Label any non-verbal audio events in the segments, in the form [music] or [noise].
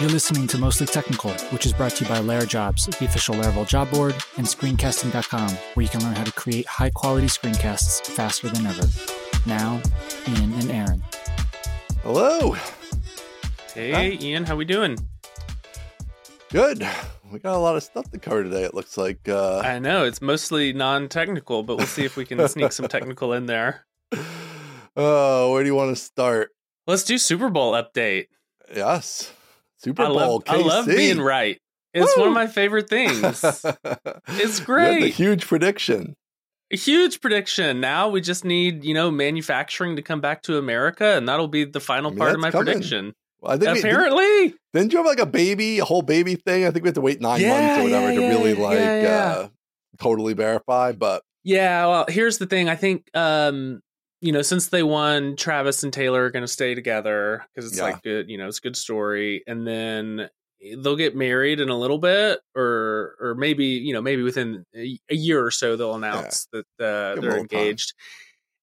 You're listening to Mostly Technical, which is brought to you by LaraJobs, the official Laravel job board, and screencasting.com, where you can learn how to create high quality screencasts faster than ever. Now, Ian and Aaron. Hello. Hey, Hi. Ian, how are we doing? Good. We got a lot of stuff to cover today. It looks like. Uh... I know it's mostly non-technical, but we'll see if we can [laughs] sneak some technical in there. Oh, where do you want to start? Let's do Super Bowl update. Yes. Super I Bowl. Love, I love being right. It's Woo! one of my favorite things. [laughs] it's great. A huge prediction. A huge prediction. Now we just need, you know, manufacturing to come back to America, and that'll be the final I mean, part of my coming. prediction. Well, I think Apparently, we, didn't, didn't, you have like a baby, a whole baby thing? I think we have to wait nine yeah, months or whatever yeah, to yeah, really like uh, totally verify. But yeah, well, here's the thing. I think um, you know, since they won, Travis and Taylor are going to stay together because it's yeah. like good, you know, it's a good story. And then they'll get married in a little bit, or or maybe you know, maybe within a, a year or so they'll announce yeah. that uh, they're engaged. Time.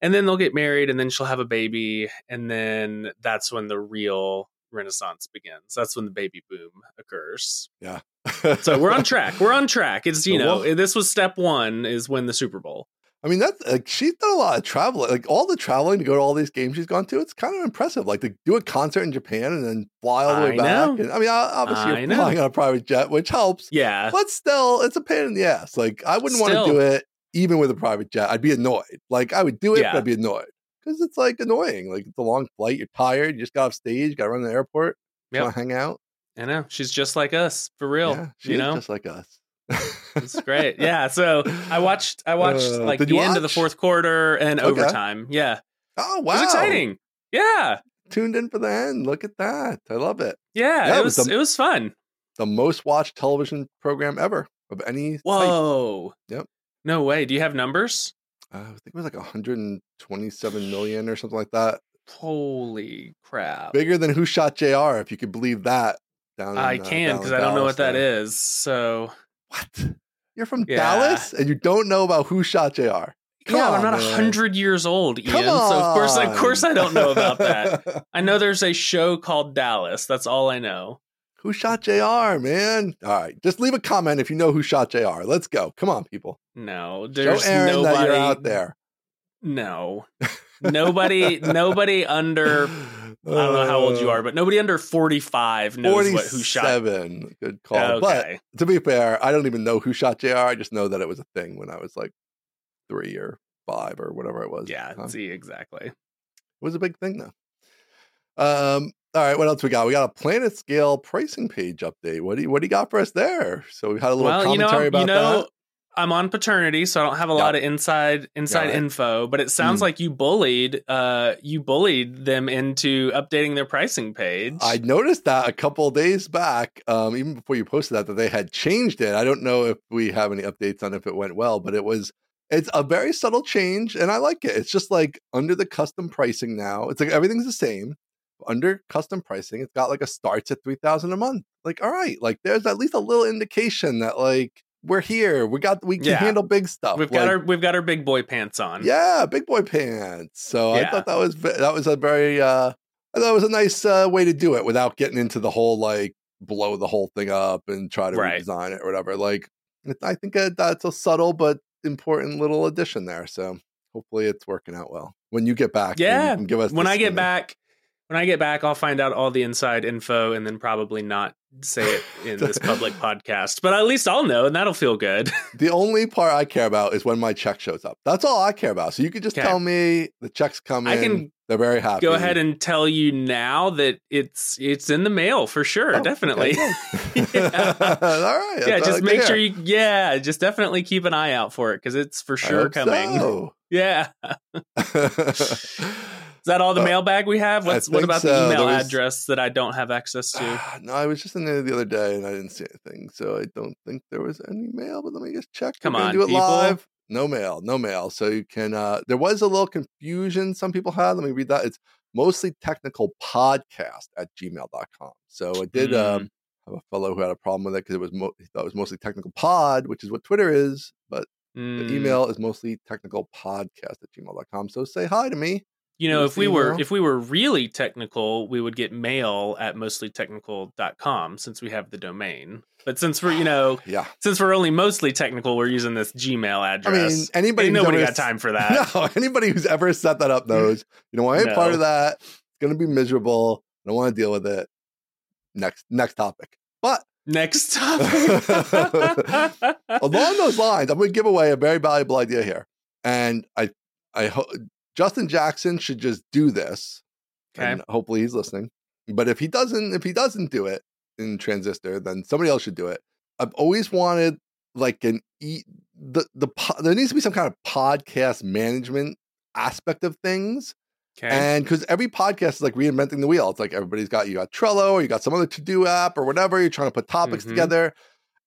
And then they'll get married, and then she'll have a baby, and then that's when the real renaissance begins. That's when the baby boom occurs. Yeah. so we're on track. We're on track. [laughs] It's you know, this was step one is when the Super Bowl. I mean, that's like she's done a lot of traveling. Like all the traveling to go to all these games she's gone to, it's kind of impressive. Like to do a concert in Japan and then fly all the way I back. And, I mean, obviously I you're know. flying on a private jet, which helps. Yeah, but still, it's a pain in the ass. Like I wouldn't want to do it even with a private jet. I'd be annoyed. Like I would do it, yeah. but I'd be annoyed because it's like annoying. Like it's a long flight. You're tired. You just got off stage. Got to run to the airport. Yeah, hang out. I know she's just like us for real. Yeah, you know, just like us it's great. Yeah. So I watched I watched uh, like the watch? end of the fourth quarter and okay. overtime. Yeah. Oh wow. It was exciting. Yeah. Tuned in for the end. Look at that. I love it. Yeah, yeah it, was, was the, it was fun. The most watched television program ever of any Whoa. Type. Yep. No way. Do you have numbers? Uh, I think it was like 127 million or something like that. Holy crap. Bigger than Who Shot JR, if you could believe that. Down I in, uh, can because I don't know what that is. So what? You're from yeah. Dallas and you don't know about who shot JR? Come yeah, on, I'm not a hundred years old, Ian. So of course, of course, I don't know about that. I know [laughs] there's a show called Dallas. That's all I know. Who shot JR, man? All right, just leave a comment if you know who shot JR. Let's go. Come on, people. No, there's Show Aaron nobody that you're out there. No, [laughs] nobody, nobody under [laughs] I don't know how old you are, but nobody under 45 knows what, who shot. Seven. Good call. Okay. But to be fair, I don't even know who shot JR. I just know that it was a thing when I was like three or five or whatever it was. Yeah, huh? see, exactly. It was a big thing though. Um, all right, what else we got? We got a PlanetScale pricing page update. What do you what do you got for us there? So we had a little well, commentary you know, about you know, that. I'm on paternity, so I don't have a yep. lot of inside inside info. But it sounds mm. like you bullied uh you bullied them into updating their pricing page. I noticed that a couple days back, um, even before you posted that, that they had changed it. I don't know if we have any updates on if it went well, but it was it's a very subtle change, and I like it. It's just like under the custom pricing now. It's like everything's the same. Under custom pricing, it's got like a starts at three thousand a month. Like, all right, like there's at least a little indication that like we're here. We got we can yeah. handle big stuff. We've got our we've got our big boy pants on. Yeah, big boy pants. So yeah. I thought that was that was a very uh I thought it was a nice uh, way to do it without getting into the whole like blow the whole thing up and try to right. redesign it or whatever. Like I think that's a subtle but important little addition there. So hopefully it's working out well. When you get back, yeah, give us when I get back. When I get back, I'll find out all the inside info and then probably not say it in this [laughs] public podcast, but at least I'll know and that'll feel good. [laughs] the only part I care about is when my check shows up. That's all I care about. So you could just okay. tell me the check's coming. I can they're very happy. Go ahead and tell you now that it's it's in the mail for sure, oh, definitely. Okay. [laughs] yeah. all right. Yeah, just make sure you yeah, just definitely keep an eye out for it because it's for sure coming. So. Yeah. Is that all the uh, mailbag we have? What's what about so. the email was, address that I don't have access to? Uh, no, I was just in there the other day and I didn't see anything, so I don't think there was any mail. But let me just check. Come on, do it people. live. No mail, no mail. So you can. uh There was a little confusion some people had. Let me read that. It's mostly technical podcast at gmail.com. So I did. Mm. Um, have a fellow who had a problem with it because it was mo- he thought it was mostly technical pod, which is what Twitter is, but mm. the email is mostly technical podcast at gmail.com. So say hi to me You know, if we were if we were really technical, we would get mail at mostlytechnical.com since we have the domain. But since we're, you know, [sighs] Yeah. since we're only mostly technical, we're using this Gmail address. I mean, anybody Ain't nobody ever got time for [laughs] that. No, anybody who's ever set that up knows. You know, I ain't part of that. It's gonna be miserable. I don't want to deal with it. Next, next topic. But Next [laughs] topic. [laughs] along those lines, I'm going to give away a very valuable idea here, and I, I hope Justin Jackson should just do this, okay. and hopefully he's listening. But if he doesn't, if he doesn't do it in Transistor, then somebody else should do it. I've always wanted like an e the the there needs to be some kind of podcast management aspect of things Okay. and because every podcast is like reinventing the wheel. It's like everybody's got you got Trello or you got some other to do app or whatever. You're trying to put topics Mhm. together.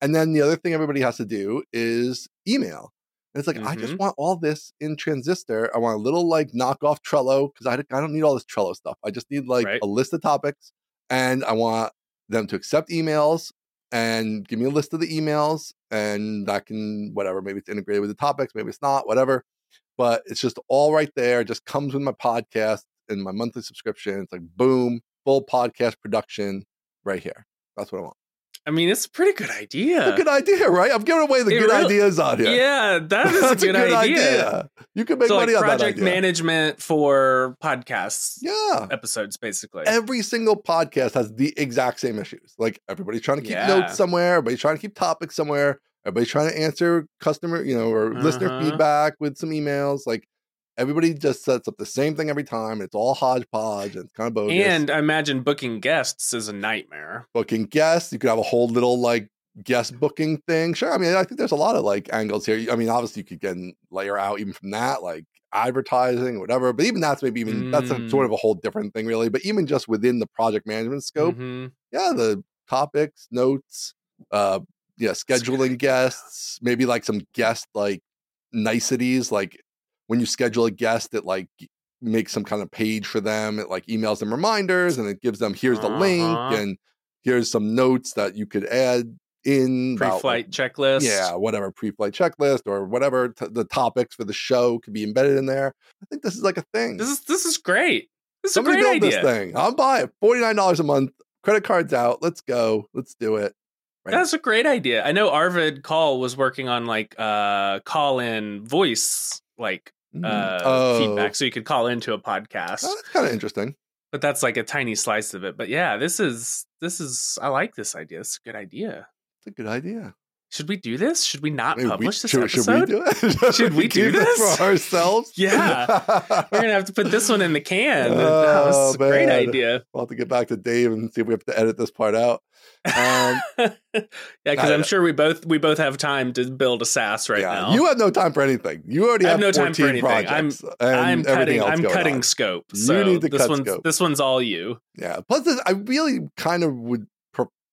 And then the other thing everybody has to do is email. And it's like, I just Mhm. want all this in Transistor. I want a little like knockoff Trello because I, I don't need all this Trello stuff. I just need like Right. a list of topics and I want them to accept emails and give me a list of the emails and that can, whatever, maybe it's integrated with the topics, maybe it's not, whatever but it's just all right there. It just comes with my podcast and my monthly subscription. It's like boom, full podcast production right here. That's what I want. I mean, it's a pretty good idea. It's a good idea, right? I'm giving away the It good really- ideas on here. Yeah, that [laughs] is a That's good, idea. You can make So, like money on that idea. project management for podcasts yeah. episodes, basically. Every single podcast has the exact same issues. Like everybody's trying to keep Yeah. notes somewhere, everybody's trying to keep topics somewhere, everybody's trying to answer customer, you know, or listener Uh-huh. feedback with some emails. Like everybody just sets up the same thing every time. It's all hodgepodge and it's kind of bogus. and I imagine booking guests is a nightmare. booking guests. You could have a whole little like guest booking thing. Sure. I mean, I think there's a lot of like angles here. I mean, obviously you could get layer out even from that, like advertising, whatever. But even that's maybe even that's a, Mm. sort of a whole different thing, really. But even just within the project management scope, Mhm. yeah, the topics, notes, uh, yeah, scheduling guests, maybe like some guest like niceties, like when you schedule a guest, it like makes some kind of page for them. It like emails them reminders and it gives them here's the link Uh-huh. and here's some notes that you could add in Pre-flight like, checklist. yeah, whatever pre-flight checklist or whatever t- the topics for the show could be embedded in there. I think this is like a thing. This is this is great. This is Somebody a great build idea. this thing. I'll buy it. Forty nine dollars a month. Credit cards out. Let's go. Let's do it. Right. That's a great idea. I know Arvid Kahl was working on like uh call in voice like Mhm. uh Oh. feedback so you could call into a podcast. Oh, that's kind of interesting. But that's like a tiny slice of it. But yeah, this is this is I like this idea. It's a good idea. It's a good idea. Should we do this? Should we not Maybe we- publish this should, episode? Should we do it? [laughs] Should we do this? for ourselves? [laughs] Yeah. We're gonna have to put this one in the can. Oh, this a great idea. we'll have to get back to Dave and see if we have to edit this part out. Um, [laughs] yeah, because I- I'm sure we both we both have time to build a SaaS right yeah, now. you have no time for anything. You already I have have, no time for 14 anything. I'm- I'm cutting. I'm cutting on. scope. You So need to this cut one's scope. this one's all you. Yeah. Plus, this, I really kind of would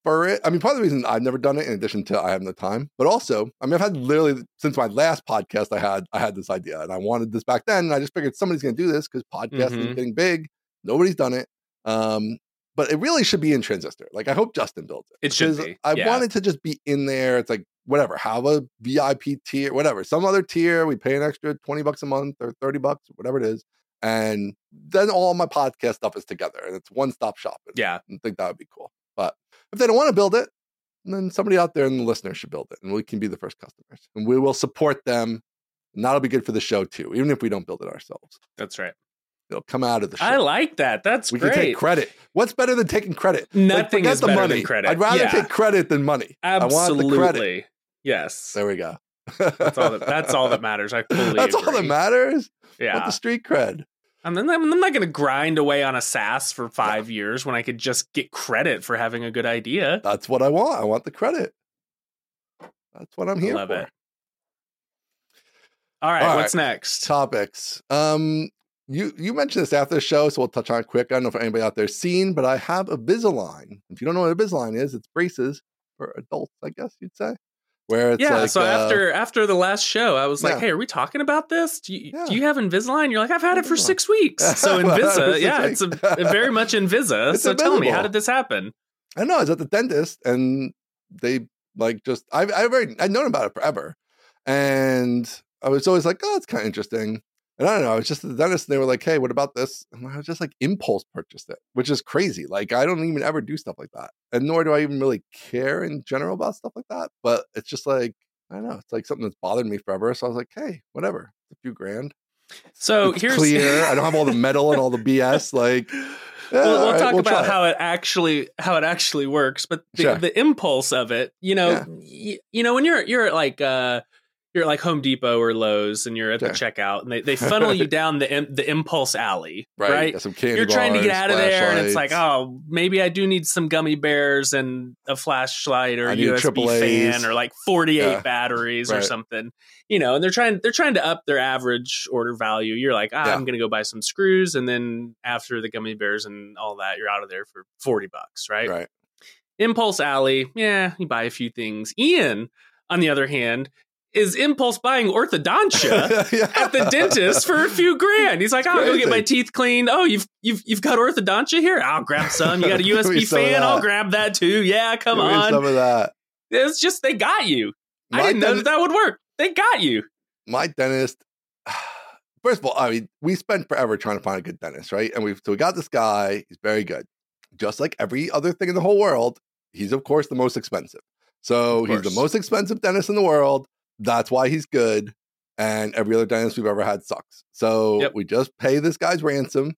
prefer it. I mean, part of the reason I've never done it, in addition to I have no time, but also, I mean, I've had literally since my last podcast, I had I had this idea, and I wanted this back then. And I just figured somebody's going to do this because podcasting is Mhm. getting big. Nobody's done it. Um, but it really should be in Transistor. Like, I hope Justin builds it. It should be, I yeah. wanted to just be in there. It's like whatever, have a VIP tier, whatever, some other tier. We pay an extra twenty bucks a month or thirty bucks, whatever it is, and then all my podcast stuff is together, and it's one stop shopping. Yeah. I think that would be cool. If they don't want to build it, then somebody out there in the listeners should build it, and we can be the first customers, and we will support them. And that'll be good for the show too, even if we don't build it ourselves. That's right. It'll come out of the show. I like that. That's we great. can take credit. What's better than taking credit? Like, Nothing forget is the better money. than credit. I'd rather Yeah. take credit than money. I want the credit. Absolutely. Yes. There we go. That's all that that's all that [laughs] matters. I fully That's all that matters. Yeah. the street cred. I'm, not going to grind away on a SaaS for five years when I could just get credit for having a good idea. That's what I want. I want the credit. That's what I'm here love for. it. All right, All what's next? Topics. Um, you you mentioned this after the show, so we'll touch on it quick. I don't know if anybody out there's seen, but I have an Invisalign. If you don't know what an Invisalign is, it's braces for adults, I guess you'd say. Where it's yeah. like, so uh, after after the last show, I was like, Yeah. "Hey, are we talking about this? Do you, Yeah. do you have Invisalign?" You're like, "I've had it for six weeks." So I've had it for Invisa, [laughs] yeah, it's a, [laughs] very much Invisa. It's so tell me, how did this happen? I don't know. I was at the dentist and they like just I I already I've known about it forever, and I was always like, oh, it's kind of interesting. And I don't know, I was just the dentist and they were like, hey, what about this? And I was just like, impulse purchased it, which is crazy. Like, I don't even ever do stuff like that. And nor do I even really care in general about stuff like that. But it's just like, I don't know, it's like something that's bothered me forever. So I was like, hey, whatever, a few grand. So It's here's clear. I don't have all the metal and all the BS. [laughs] Like, yeah, we'll, we'll right, talk we'll about how it actually how it actually works but the, Sure. the impulse of it you know Yeah. y- you know when you're you're like uh you're like Home Depot or Lowe's and you're at the Sure. checkout and they, they funnel you [laughs] down the the impulse alley right. right, got some candy you're trying to get out of there and it's like oh maybe I do need some gummy bears and a flashlight or a USB fan or like 48 Yeah. batteries or something you know and they're trying they're trying to up their average order value you're like ah, Yeah. I'm gonna go buy some screws and then after the gummy bears and all that you're out of there for 40 bucks right right. Impulse Alley, yeah, you buy a few things. Ian, on the other hand, is impulse buying orthodontia [laughs] Yeah. at the dentist for a few grand. He's like, "I'll go get my teeth cleaned. Oh, you've you've you've got orthodontia here. I'll grab some. You got a [laughs] USB fan. I'll grab that too. Yeah, come Give on. some of that. It's just they got you. I didn't know that that would work. They got you. my dentist [sighs] first of all i mean we spent forever trying to find a good dentist right and we so we got this guy he's very good just like every other thing in the whole world he's of course the most expensive so he's the most expensive dentist in the world that's why he's good and every other dentist we've ever had sucks so Yep. we just pay this guy's ransom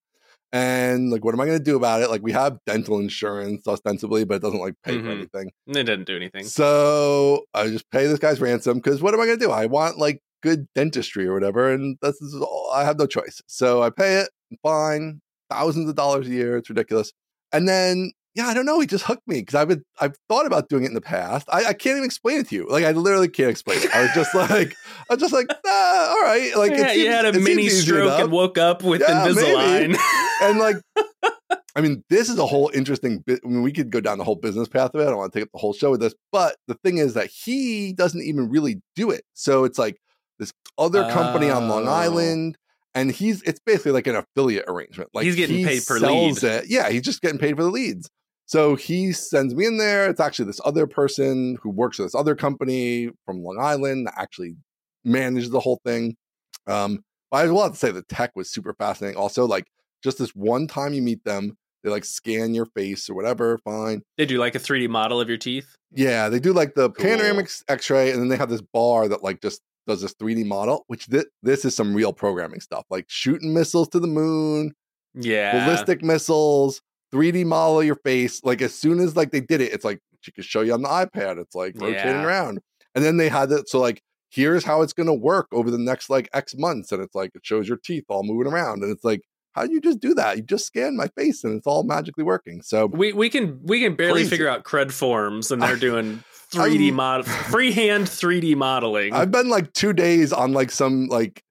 and like what am i going to do about it like we have dental insurance ostensibly but it doesn't like pay for Mhm. anything It didn't do anything. so I just pay this guy's ransom because what am I going to do? I want like good dentistry or whatever, and this is all, I have no choice. So I pay it, fine, thousands of dollars a year. It's ridiculous. And then yeah, I don't know. He just hooked me because I've been, I've thought about doing it in the past. I, I can't even explain it to you. Like I literally can't explain it. I was just like, I was just like, [laughs] ah, all right. Like yeah, seems, you had a mini stroke enough. and woke up with Yeah, Invisalign. [laughs] and like i mean this is a whole interesting bit I mean, we could go down the whole business path of it i don't want to take up the whole show with this but the thing is that he doesn't even really do it so it's like this other company on long Oh. island and he's it's basically like an affiliate arrangement like He's getting he paid per sells lead. it yeah he's just getting paid for the leads so he sends me in there it's actually this other person who works for this other company from long island that actually manages the whole thing um but I will have to say the tech was super fascinating. Also, like just this one time you meet them, they like scan your face or whatever, fine. they do like a 3D model of your teeth. Yeah, they do like the Cool. panoramic x-ray, and then they have this bar that like just does this 3D model, which thi- this is some real programming stuff, like shooting missiles to the moon, Yeah. ballistic missiles, 3D model of your face. Like as soon as like they did it, it's like she could show you on the iPad. It's like rotating Yeah. around. And then they had that. so like here's how it's gonna work over the next like X months. And it's like it shows your teeth all moving around. And it's like, how do you just do that? You just scan my face and it's all magically working. So We we can we can barely Crazy. figure out CRUD forms, and they're doing [laughs] 3D model freehand 3D modeling. I've been like two days on like some like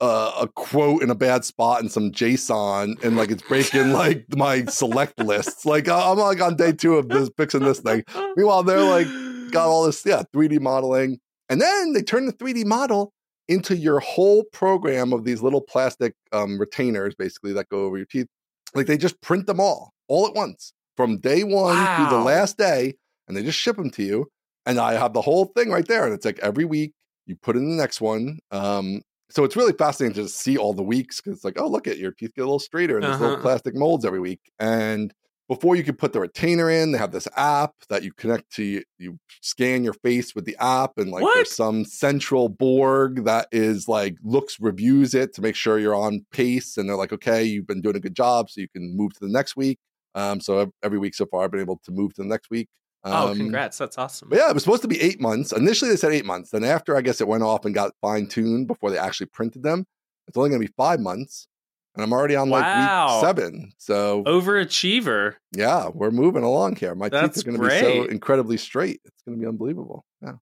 uh, a quote in a bad spot in some JSON and like it's breaking like my select lists. Like I'm like on day two of this fixing this thing. Meanwhile, they're like got all this yeah 3D modeling, and then they turn the 3D model into your whole program of these little plastic um, retainers, basically that go over your teeth. Like they just print them all all at once from day one through the last day, and they just ship them to you. And I have the whole thing right there, and it's like every week you put in the next one. Um, so it's really fascinating to just see all the weeks because it's like, oh, look at your teeth get a little straighter in these little Uh-huh. plastic molds every week. And before you could put the retainer in, they have this app that you connect to. You scan your face with the app, and like What? there's some central Borg that is like looks reviews it to make sure you're on pace. And they're like, okay, you've been doing a good job, so you can move to the next week. Um, so every week so far, I've been able to move to the next week. Oh, Um, congrats! That's awesome. yeah, it was supposed to be eight months. Initially, they said eight months. Then after, I guess it went off and got fine tuned before they actually printed them. It's only going to be five months, and I'm already on like Wow. week seven. So Overachiever. yeah, we're moving along here. My That's teeth are going to be so incredibly straight. It's going to be unbelievable. Yeah,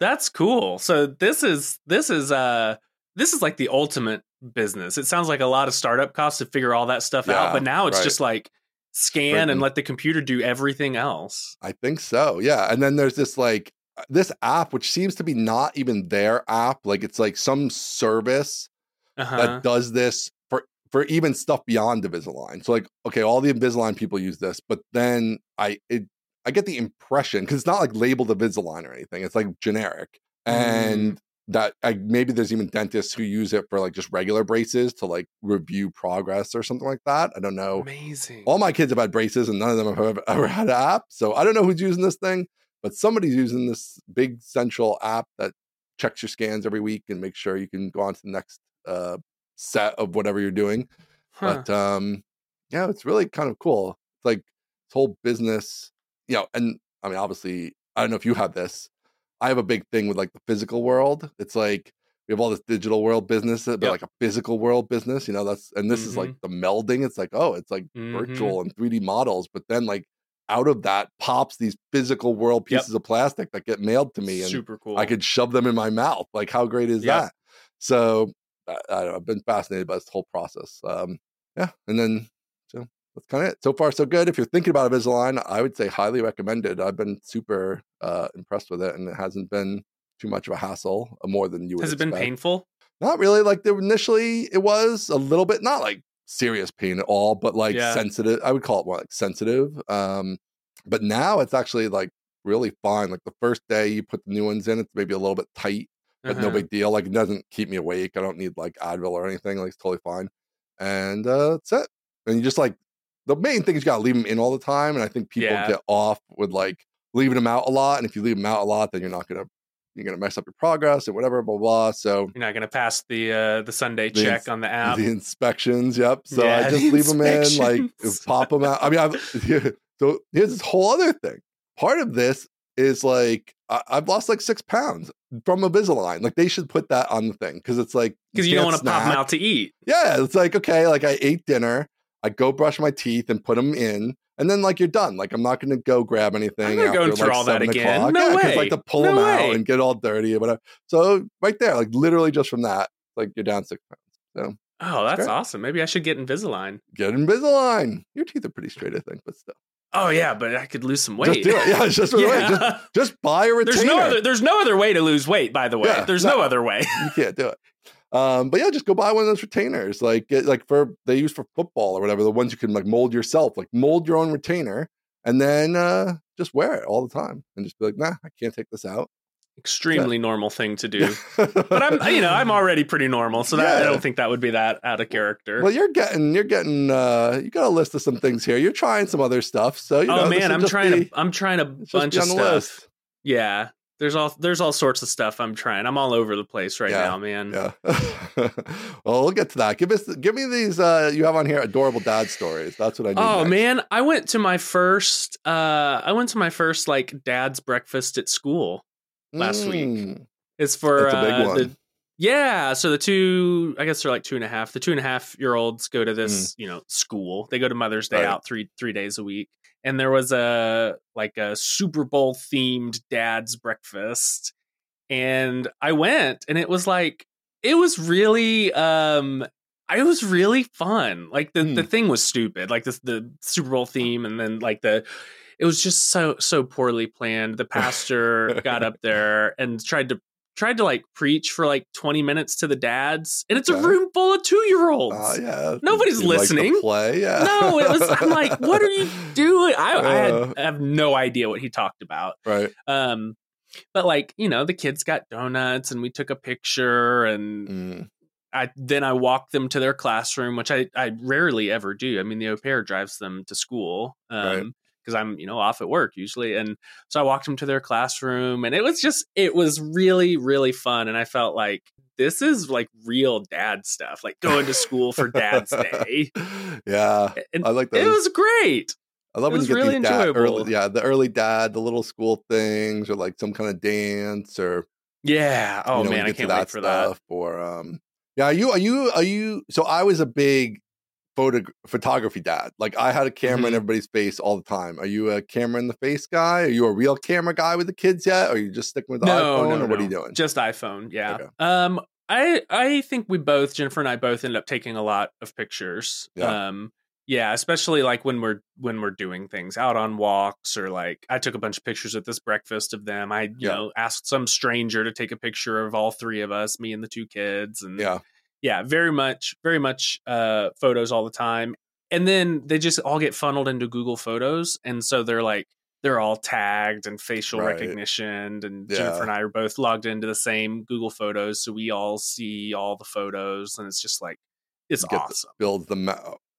That's cool. So this is this is uh this is like the ultimate business. It sounds like a lot of startup costs to figure all that stuff out, but now it's right. just like scan and let the computer do everything else. I think so. Yeah, and then there's this like this app, which seems to be not even their app. Like it's like some service Uh-huh. that does this for for even stuff beyond Invisalign. So like, okay, all the Invisalign people use this, but then I it I get the impression because it's not like labeled Invisalign or anything. It's like generic, Mm. and that I, maybe there's even dentists who use it for like just regular braces to like review progress or something like that. I don't know. Amazing. All my kids have had braces and none of them have ever, ever had an app. So I don't know who's using this thing, but somebody's using this big central app that checks your scans every week and makes sure you can go on to the next uh, set of whatever you're doing. Huh. But um, yeah, it's really kind of cool. It's like this whole business, you know, and I mean, obviously, I don't know if you have this. I have a big thing with like the physical world. It's like we have all this digital world business, but Yep. like a physical world business, you know, that's and this is like the melding. It's like, oh, it's like Mhm. virtual and 3D models, but then like out of that pops these physical world Yep. pieces of plastic that get mailed to me and Super cool. I could shove them in my mouth. Like, how great is Yep. that? So, I, I don't know, I've been fascinated by this whole process. Um, yeah, and then that's kind of it. So far, so good. If you're thinking about Invisalign, I would say highly recommended. I've been super uh, impressed with it, and it hasn't been too much of a hassle, uh, more than you would. Has it been painful? Not really. Like the, initially, it was a little bit, not like serious pain at all, but like Yeah. sensitive. I would call it more like sensitive. Um, but now it's actually like really fine. Like the first day you put the new ones in, it's maybe a little bit tight, but no Uh-huh. big deal. Like it doesn't keep me awake. I don't need like Advil or anything. Like it's totally fine. And uh, that's it. And you just like the main thing is you gotta leave them in all the time. And I think people Yeah. get off with like leaving them out a lot. And if you leave them out a lot, then you're not gonna you're gonna mess up your progress or whatever, blah blah. So You're not going to pass the uh, the Sunday The check ins- on the [laughs] app. the inspections. Yep. So Yeah, [laughs] I just the leave them in, like pop them out. I mean, I've, [laughs] so here's this whole other thing. Part of this is like I, I've lost like six pounds from Invisalign. Like they should put that on the thing because it's like Because you don't want to pop them out to eat. Yeah, it's like okay, like I ate dinner. I go brush my teeth and put them in, and then like you're done. Like I'm not going to go grab anything. not going after, through like, all that 7 again. o'clock. No yeah, way. like to pull No them out and get all dirty or whatever. So right there, like literally just from that, like you're down six pounds. Oh, that's awesome. Maybe I should get Invisalign. Get Invisalign. Your teeth are pretty straight, I think, but still. Oh yeah, but I could lose some weight. Just do it. Yeah, [laughs] [laughs] just, Yeah. just just buy a retainer. there's no other. There's no other way to lose weight. By the way, Yeah, there's no. no. other way. you can't do it. Um, but yeah, just go buy one of those retainers, like get, like for they use for football or whatever. The ones you can like mold yourself, like mold your own retainer, and then uh, just wear it all the time, and just be like, nah, I can't take this out. Extremely normal thing to [laughs] do. but I'm, you know, I'm already pretty normal, so that I don't think that would be that out of character. well, you're getting, you're getting, uh, you got a list of some things here. You're trying some other stuff, so you know, oh man, I'm trying be- to. I'm trying a bunch of stuff. list. Yeah, there's all there's all sorts of stuff I'm trying. I'm all over the place right Yeah, now, man. Yeah. [laughs] well, we'll get to that. Give us, give me these. uh You have on here adorable dad stories. That's what I need. Oh next. man, I went to my first. uh I went to my first like dad's breakfast at school. last week. Mm, It's for That's a big uh, one. the yeah. So the two, I guess they're like two and a half. The two and a half year olds go to this, you know, school. They go to Mother's Day Mm. Right. out three three days a week. And there was a like a Super Bowl themed dad's breakfast, and I went, and it was like it was really um it was really fun. Like the, the Hmm. thing was stupid. Like this the Super Bowl theme and then like the it was just so so poorly planned. The [laughs] pastor got up there and tried to tried to like preach for like 20 minutes to the dads. And it's a room full of 2-year-olds. Uh, yeah. Nobody's You like listening. play. Yeah. No, it was I'm like, what are you [laughs] doing? I, I, had, Uh. I have no idea what he talked about. right. Um but like, you know, the kids got donuts and we took a picture and Mm, I then I walked them to their classroom, which I, I rarely ever do. I mean, the au pair drives them to school Right. Because I'm you know off at work usually, and so I walked them to their classroom, and it was just it was really really fun, and I felt like this is like real dad stuff, like going to school for Dad's Day, [laughs] yeah. and I like that. it was great. I love it when was you get really these dad, enjoyable. early, yeah, the early dad, the little school things, or like some kind of dance, or Yeah. Oh you know, man, I can't that wait for that. stuff. Or um, yeah, are you are you are you? So I was a big photo photography dad. Like I had a camera in Mhm. everybody's face all the time. Are you a camera in the face guy? Are you a real camera guy with the kids yet? Or are you just sticking with the No, iPhone? no, or what are you doing? Just iPhone. Yeah. Okay. Um, I I think we both Jennifer and I both end up taking a lot of pictures. Yeah. Um, yeah, especially like when we're when we're doing things out on walks or like I took a bunch of pictures at this breakfast of them. I you Yeah. know asked some stranger to take a picture of all three of us, me and the two kids, and yeah. Yeah, very much, very much uh, photos all the time. And then they just all get funneled into Google Photos, and so they're like they're all tagged and facial Right. recognition. And Yeah. Jennifer and I are both logged into the same Google Photos, so we all see all the photos, and it's just like it's Get the- awesome. builds the me-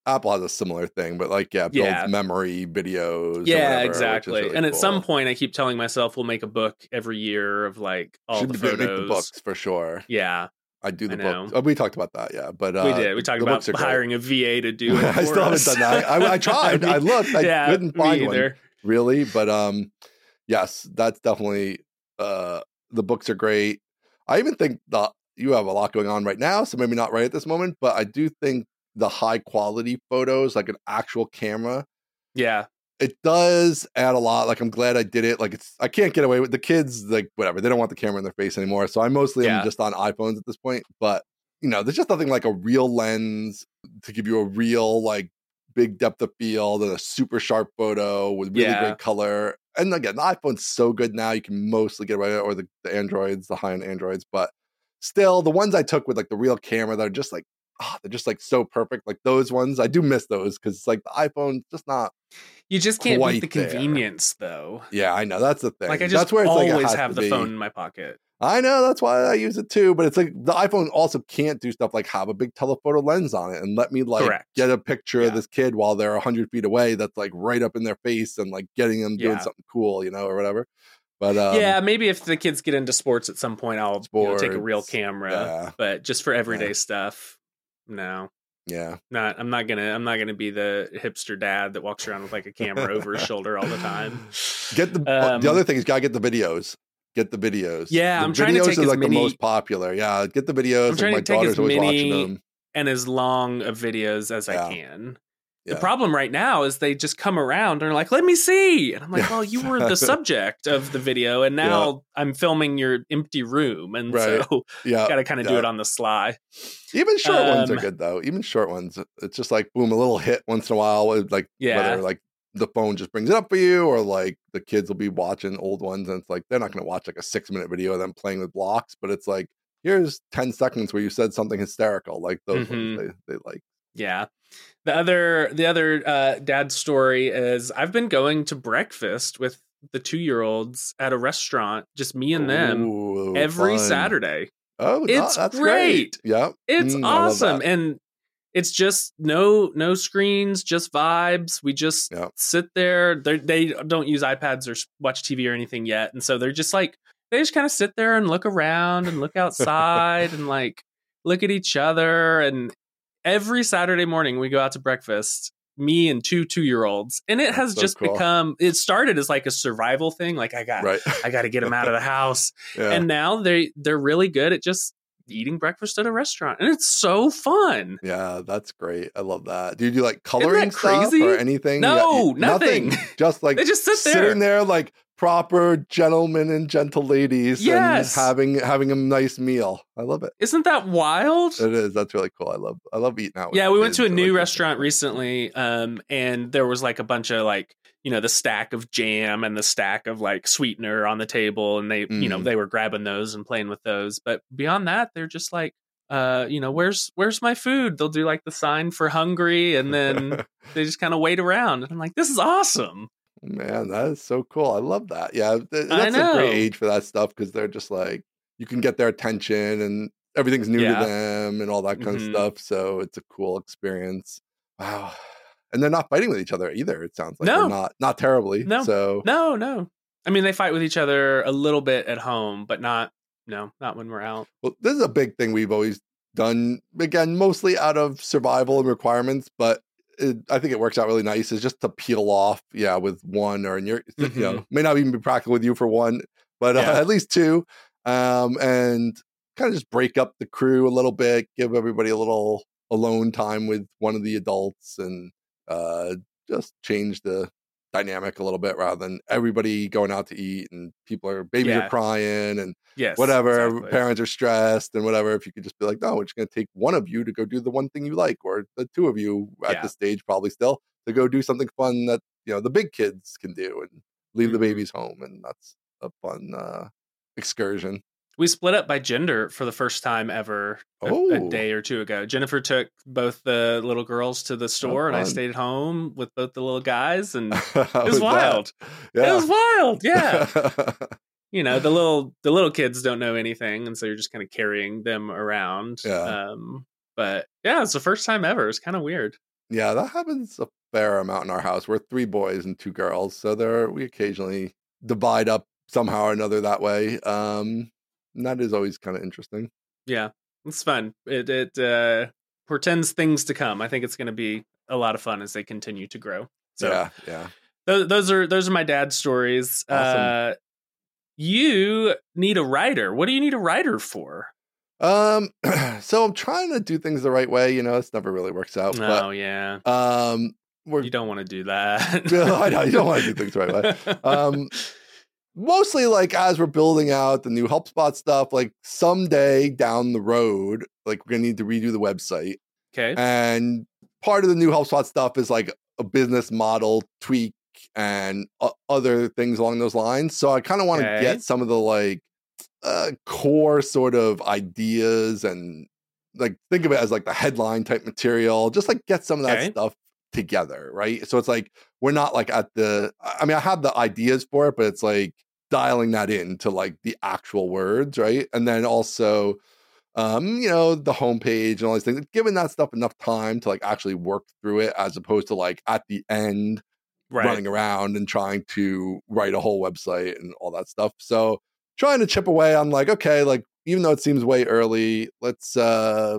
Apple has a similar thing, but like yeah, builds Yeah. memory videos. yeah, whatever, exactly. really and at some point, I keep telling myself we'll make a book every year of like all should the be make the books for sure. Yeah, I do the I books. Oh, we talked about that, yeah. But uh, we did. We talked about great. hiring a VA to do [laughs] it. I still haven't done that. I, I tried. I [laughs] looked. I yeah, couldn't find one either. really, but um, yes, that's definitely uh the books are great. I even think the you have a lot going on right now, so maybe not right at this moment, but I do think the high quality photos, like an actual camera, Yeah, it does add a lot. Like I'm glad I did it. Like it's I can't get away with the kids. Like whatever, they don't want the camera in their face anymore. So I mostly Yeah. am just on iPhones at this point. But you know, there's just nothing like a real lens to give you a real like big depth of field and a super sharp photo with really Yeah. great color. And again, the iPhone's so good now. You can mostly get away with it, or the, the Androids, the high end Androids. But still, the ones I took with like the real camera, that are just like. Oh, they're just like so perfect. Like those ones, I do miss those because it's like the iPhone just not you just can't beat the Quite there. convenience though. yeah, I know that's the thing. Like I just that's where it's like, it always has have the be. phone in my pocket. I know that's why I use it too. But it's like the iPhone also can't do stuff like have a big telephoto lens on it and let me like Correct. get a picture Yeah. of this kid while they're hundred feet away. That's like right up in their face and like getting them doing Yeah. something cool, you know, or whatever. But um, yeah, maybe if the kids get into sports at some point, I'll you know, take a real camera. yeah. But just for everyday stuff, no. yeah, Not I'm not gonna I'm not gonna be the hipster dad that walks around with like a camera over his shoulder all the time. Get the uh, the Um, other thing is gotta get the videos. Get the videos. Yeah, the I'm trying to videos take are as like many- the most popular. Yeah, get the videos. I'm trying my to take as daughter's always watching them. and as long of videos as Yeah. I can. Yeah. The problem right now is they just come around and are like, "Let me see," and I'm like, "Well, you were the [laughs] subject of the video, and now I'm filming your empty room, and Right. [laughs] so Yeah, got to kind of do it on the sly." Even short ones are Um, good though. Even short ones, it's just like boom, a little hit once in a while. Like Yeah. whether like the phone just brings it up for you, or like the kids will be watching old ones, and it's like they're not going to watch like a six minute video of them playing with blocks, but it's like here's ten seconds where you said something hysterical, like those Mhm. ones they they like. Yeah. The other the other uh, dad story is I've been going to breakfast with the two year olds at a restaurant, just me and them, Ooh, every fun. Saturday. Oh, It's that's great. Yeah, It's Mm, awesome. And it's just no no screens, just vibes. We just Yeah. sit there. They're, they don't use iPads or watch TV or anything yet, and so they're just like they just kind of sit there and look around and look [laughs] outside and like look at each other. And every Saturday morning we go out to breakfast. Me and two two year olds, and it has so just cool. become. It started as like a survival thing. Like I got, right. I got to get them out of the [laughs] house yeah. and now they they're really good at just eating breakfast at a restaurant and it's so fun Yeah, that's great. I love that. Do you do like coloring stuff crazy? or anything? No, You got- nothing. [laughs] Just like they just sit there sitting there like proper gentlemen and gentle ladies Yes. and having having a nice meal. I love it. isn't that wild It is. That's really cool. I love I love eating out. yeah we went to a new restaurant recently um and there was like a bunch of like you know the stack of jam and the stack of like sweetener on the table and they you know Mm. they were grabbing those and playing with those but beyond that they're just like uh you know where's where's my food they'll do like the sign for hungry and then [laughs] they just kind of wait around and i'm like this is awesome Man, that is so cool. I love that. Yeah, that's a great age for that stuff because they're just like you can get their attention and everything's new Yeah. to them and all that kind Mhm. of stuff. So it's a cool experience. Wow. And they're not fighting with each other either. It sounds like No. Not not terribly. No. So No, no. I mean, they fight with each other a little bit at home, but not, no, not when we're out. Well, this is a big thing we've always done. Again, mostly out of survival and requirements, but it, I think it works out really nice. Is just to peel off, yeah, with one or in your, you know, may not even be practical with you for one, but Mm-hmm. Yeah. uh, at least two, um, and kind of just break up the crew a little bit, give everybody a little alone time with one of the adults, and uh, just change the dynamic a little bit rather than everybody going out to eat and people are babies Yeah. are crying and Yes. whatever exactly. parents are stressed and whatever if you could just be like no we're just going to take one of you to go do the one thing you like or the two of you at Yeah. this stage probably still to go do something fun that you know the big kids can do and leave the Mhm. babies home and that's a fun uh excursion we split up by gender for the first time ever a, Oh. a day or two ago. Jennifer took both the little girls to the store, and I stayed at home with both the little guys, [laughs] and it was was wild. Yeah. It was wild. Yeah. you know the little the little kids don't know anything and so you're just kind of carrying them around Yeah. um but yeah it's the first time ever it's kind of weird yeah, that happens a fair amount in our house. We're three boys and two girls, so there we occasionally divide up somehow or another that way. Um, and that is always kind of interesting. yeah it's fun it it uh portends things to come i think it's going to be a lot of fun as they continue to grow so yeah, yeah. those, those are those are my dad's stories Awesome. uh you need a writer what do you need a writer for Um, [clears throat] so I'm trying to do things the right way. You know, it's never really works out, oh yeah um, we're you don't want to do that [laughs] I know, you don't wanna do things the right way. [laughs] um mostly like as we're building out the new HelpSpot stuff, like someday down the road, like we're gonna need to redo the website. okay And part of the new HelpSpot stuff is like a business model tweak and o- other things along those lines. So I kind of want to Okay. get some of the like uh, core sort of ideas and like think of it as like the headline type material, just like get some of that Okay. stuff together, right? So it's like we're not like at the I mean I have the ideas for it, but it's like dialing that in to like the actual words, right? And then also um, you know, the homepage and all these things, giving that stuff enough time to like actually work through it as opposed to like at the end right running around and trying to write a whole website and all that stuff. So trying to chip away on like, okay, like even though it seems way early, let's uh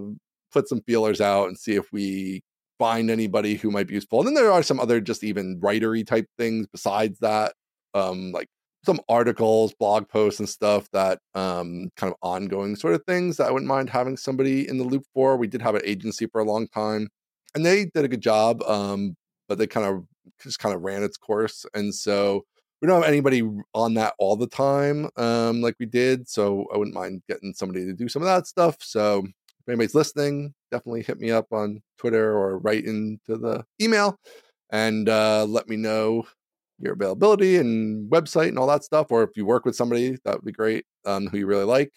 put some feelers out and see if we find anybody who might be useful. And then there are some other just even writery type things besides that. Um like some articles, blog posts and stuff that um kind of ongoing sort of things that I wouldn't mind having somebody in the loop for. We did have an agency for a long time and they did a good job. Um, but they kind of just kind of ran its course. And so we don't have anybody on that all the time, um, like we did. So I wouldn't mind getting somebody to do some of that stuff. So if anybody's listening, definitely hit me up on Twitter or write into the email and uh, let me know your availability and website and all that stuff. Or if you work with somebody, that would be great, um, who you really like.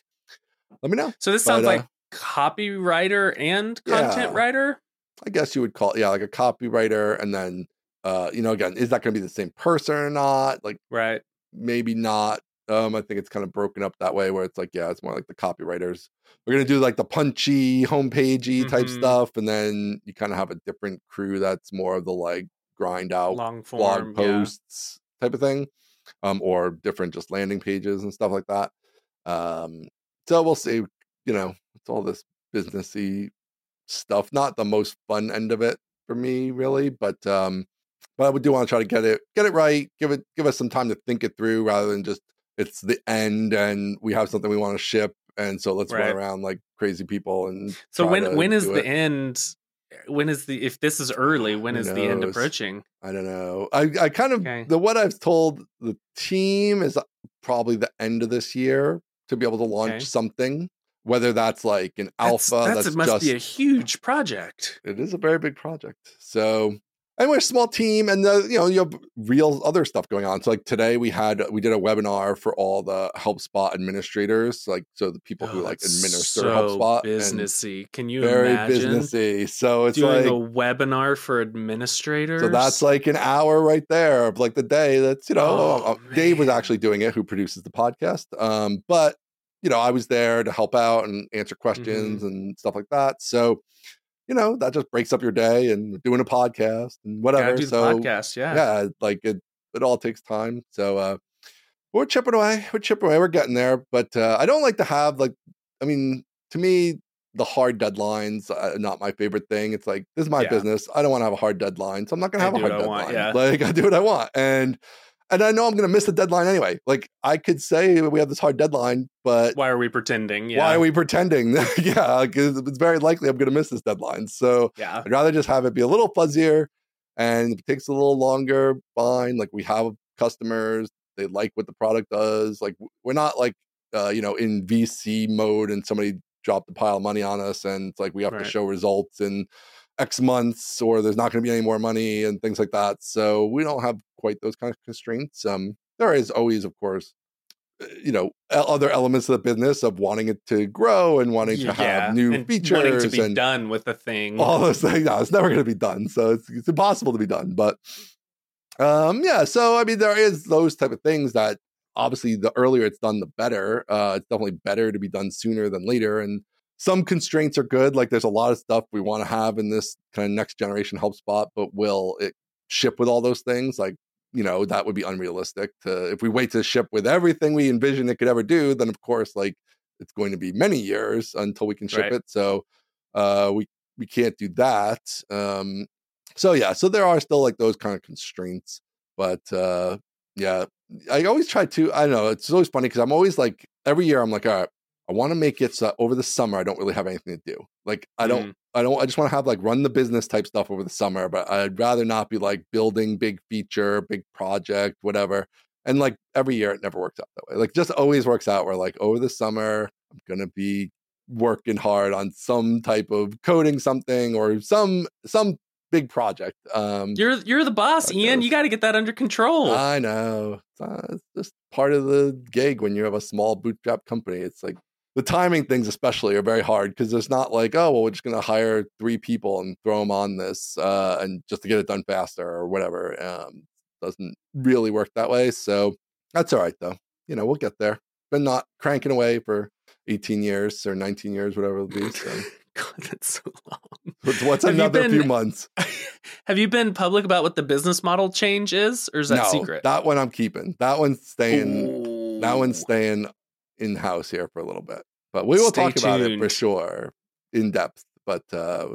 Let me know. So this But, sounds uh, like copywriter and content Yeah. writer. I guess you would call it, yeah, like a copywriter. And then, uh, you know, again, is that going to be the same person or not? Like, Right. maybe not. Um, I think it's kind of broken up that way where it's like, yeah, it's more like the copywriters. We're gonna do like the punchy, homepagey type Mhm. stuff, and then you kind of have a different crew that's more of the like grind out Long blog form. Yeah. posts type of thing, um, or different just landing pages and stuff like that. Um, so we'll see. You know, it's all this businessy stuff. Not the most fun end of it for me, really, but um, but I would do want to try to get it get it right. Give it give us some time to think it through rather than just it's the end and we have something we want to ship and so let's Right. run around like crazy people and So when when is the it. end? When is the if this is early? when is the end approaching? I don't know. I, I kind of Okay. the what I've told the team is uh, probably the end of this year to be able to launch Okay. something. Whether that's like an That's- alpha, that's, that's, it must just be a huge project. it is a very big project. So and we're a small team and the, you know you have real other stuff going on so like today we had we did a webinar for all the HelpSpot administrators like so the people who Oh, like that's administer so HelpSpot and businessy. Can you very imagine businessy so it's doing like a webinar for administrators? So that's like an hour right there of like the day. That's you know, Oh, uh, Dave was actually doing it, who produces the podcast. Um, but you know, I was there to help out and answer Mm-hmm. questions and stuff like that. So you know, that just breaks up your day and doing a podcast and Gotta whatever. do the so podcast. Yeah. yeah, like it, it all takes time. So uh, we're chipping away. We're chipping away. We're getting there. But uh, I don't like to have like, I mean, to me, the hard deadlines are not my favorite thing. It's like this is my Yeah. business. I don't want to have a hard deadline, so I'm not going to have a hard deadline. want, yeah. [laughs] Like I do what I want, and and I know I'm going to miss the deadline anyway. Like I could say we have this hard deadline, but Why are we pretending? Yeah. why are we pretending? [laughs] yeah, because it's very likely I'm going to miss this deadline. So Yeah. I'd rather just have it be a little fuzzier and if it takes a little longer, fine. Like we have customers, they like what the product does. Like we're not like uh, you know, in VC mode and somebody dropped a pile of money on us and it's like we have Right. to show results in X months or there's not going to be any more money and things like that. So we don't have quite those kind of constraints. Um there is always, of course, you know other elements of the business of wanting it to grow and wanting to have new and features wanting to be and done with the thing. all those things. No, it's never going to be done, so it's, it's impossible to be done. But um, yeah, so I mean, there is those type of things that obviously the earlier it's done, the better. Uh, it's definitely better to be done sooner than later, and some constraints are good. Like there's a lot of stuff we want to have in this kind of next generation HelpSpot, but will it ship with all those things? Like you know that would be unrealistic to if we wait to ship with everything we envision it could ever do then of course like it's going to be many years until we can ship Right. it so uh we we can't do that um so yeah so there are still like those kind of constraints but uh yeah i always try to i don't know it's always funny because i'm always like every year i'm like all right i want to make it so over the summer i don't really have anything to do like i don't I don't I just want to have like run the business type stuff over the summer, but I'd rather not be like building big feature, big project, whatever. And like every year it never works out that way. Like just always works out where like over the summer I'm going to be working hard on some type of coding something or some some big project. Um You're you're the boss, Ian. You got to get that under control. I know. It's, uh, it's just part of the gig when you have a small bootstrap company. It's like the timing things, especially, are very hard because there's not like, oh, well, we're just going to hire three people and throw them on this uh, and just to get it done faster or whatever. Um, doesn't really work that way. So that's all right, though. You know, we'll get there. Been not cranking away for 18 years or 19 years, whatever it'll be. [laughs] So God, that's so long. [laughs] what's, what's Have you another few months? [laughs] Have you been public about what the business model change is, or is that no, secret? that one I'm keeping. That one's staying. That one's staying in house here for a little bit, but we will Stay talk about it for sure in depth. But uh,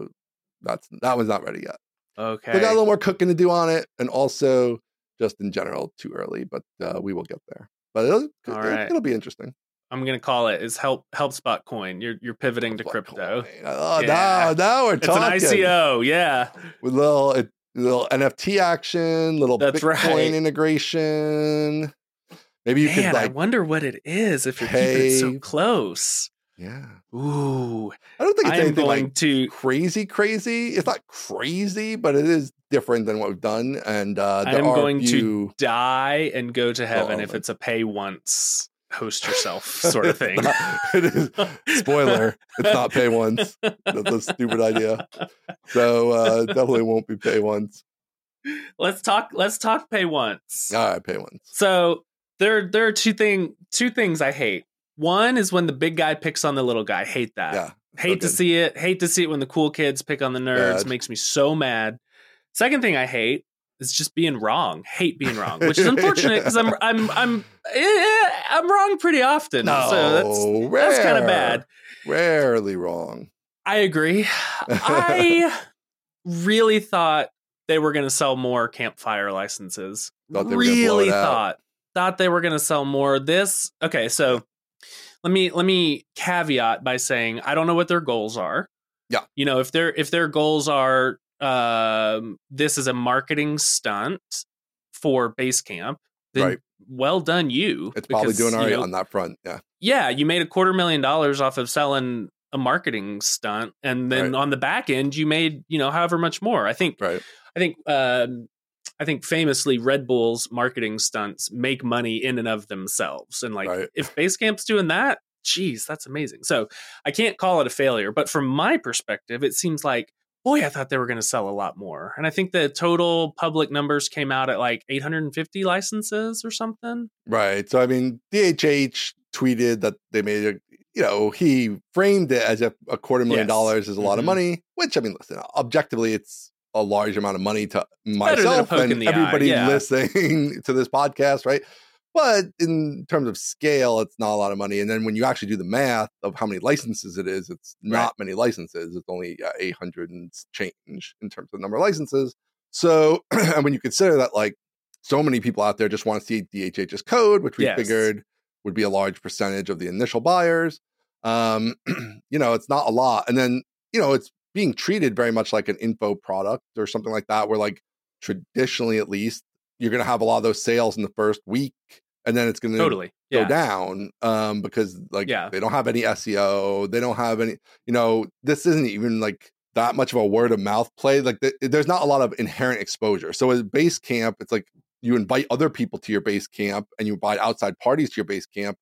that's that one's not ready yet. okay. We got a little more cooking to do on it, and also just in general too early. But uh, we will get there. But it'll, it'll, right. it'll be interesting. I'm gonna call it is help HelpSpot coin. You're you're pivoting to crypto. coin? Oh, Yeah. now now we're It's talking. an ICO, yeah. with little it, little NFT action, little That's Bitcoin right. integration. Maybe you Man, could I wonder what it is if you're keeping it so close. yeah. Ooh, I don't think it's I am anything going like to. crazy, crazy. It's not crazy, but it is different than what we've done. And uh, I'm are going a to die and go to heaven Oh, if it's a pay once, host yourself [laughs] sort of thing. Not- [laughs] it is spoiler. It's not pay once. That's a stupid idea. So uh, definitely won't be pay once. [laughs] let's talk. Let's talk pay once. All right, pay once. So there, there are two thing, two things I hate. One is when the big guy picks on the little guy. Hate that. Yeah. Hate to see it. Hate to see it when the cool kids pick on the nerds. Makes me so mad. Second thing I hate is just being wrong. Hate being wrong, which is unfortunate [laughs] because I'm I'm I'm eh, I'm wrong pretty often. No, so that's that's kind of bad. Rarely wrong. I agree. I really thought they were going to sell more campfire licenses. Thought they were really thought thought they were going to sell more. This okay, so let me let me caveat by saying I don't know what their goals are. Yeah. You know, if their if their goals are um this is a marketing stunt for Basecamp, then Right. well done you. It's probably doing all right know, on that front. Yeah. yeah, you made a quarter million dollars off of selling a marketing stunt, and then Right. on the back end, you made you know however much more. I think Right. I think um, I think famously Red Bull's marketing stunts make money in and of themselves, and like Right. if Basecamp's doing that, geez, that's amazing. So I can't call it a failure, but from my perspective, it seems like. Boy, I thought they were going to sell a lot more. And I think the total public numbers came out at like 850 licenses or something. Right. So I mean, DHH tweeted that they made a you know, he framed it as if a quarter million Yes. dollars is a lot of Mhm. money, which I mean, listen, objectively it's a large amount of money to myself and everybody [laughs] yeah. listening to this podcast, right? But in terms of scale, it's not a lot of money. And then when you actually do the math of how many licenses it is, it's not many licenses. It's only uh, 800 and change in terms of number of licenses. So, [clears throat] and when you consider that, like, so many people out there just want to see DHH's code, which we Yes. figured would be a large percentage of the initial buyers. Um, [clears throat] you know, it's not a lot. And then, you know, it's being treated very much like an info product or something like that, where like traditionally at least, you're gonna have a lot of those sales in the first week, and then it's gonna Totally. go Yeah. down um because like Yeah. they don't have any SEO, they don't have any, you know, this isn't even like that much of a word of mouth play. Like th- there's not a lot of inherent exposure. So as Basecamp, it's like you invite other people to your Basecamp and you invite outside parties to your Basecamp.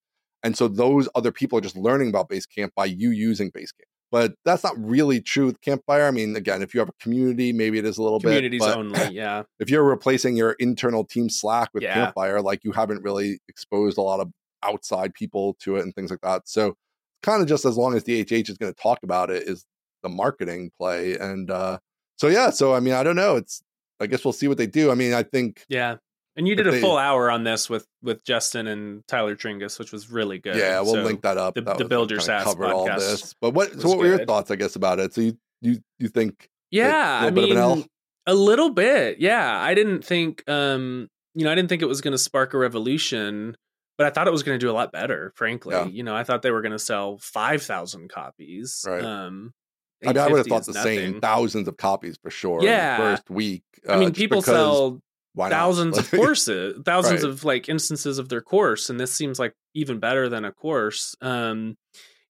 And so those other people are just learning about Basecamp by you using Basecamp. But that's not really true with Campfire. I mean, again, if you have a community, maybe it is a little Communities bit. Communities only, yeah. If you're replacing your internal team Slack with Yeah. Campfire, like you haven't really exposed a lot of outside people to it and things like that. So kind of just as long as DHH is going to talk about it is the marketing play. And uh so yeah, so I mean, I don't know. It's I guess we'll see what they do. I mean, I think Yeah. And you did a they- full hour on this with with Justin and Tyler Tringas, which was really good. Yeah, we'll So, link that up. the- That the was- Build Your kinda SaaS covered all this. But what? So what were your thoughts? I guess about it. So you you you think? Yeah, a I little bit of an mean, L? a little bit. Yeah, I didn't think, um, you know, I didn't think it was going to spark a revolution, but I thought it was going to do a lot better. Frankly, Yeah. you know, I thought they were going to sell five thousand copies. Right. Um, I mean, I would have thought the nothing. same. Thousands of copies for sure. Yeah. first week. I uh, mean, people because sell why not? thousands of [laughs] courses, thousands Right. of like instances of their course, and this seems like even better than a course. Um,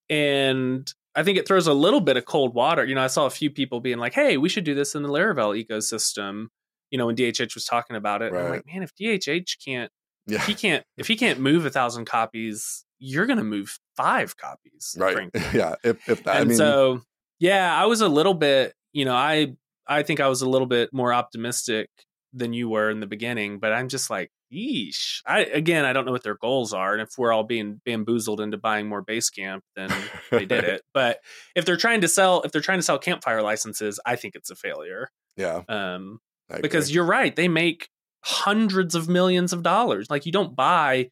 and I think it throws a little bit of cold water. You know, I saw a few people being like, "Hey, we should do this in the Laravel ecosystem." You know, when DHH was talking about it, and I'm like, "Man, if DHH can't, Yeah. if he can't, if he can't move a thousand copies, you're gonna move five copies, Right. [laughs] frankly." yeah. If if that. and I mean, so yeah i was a little bit you know i i think i was a little bit more optimistic than you were in the beginning but i'm just like yeesh i again i don't know what their goals are and if we're all being bamboozled into buying more Basecamp then they did it but if they're trying to sell if they're trying to sell campfire licenses i think it's a failure yeah. um because you're right they make hundreds of millions of dollars like you don't buy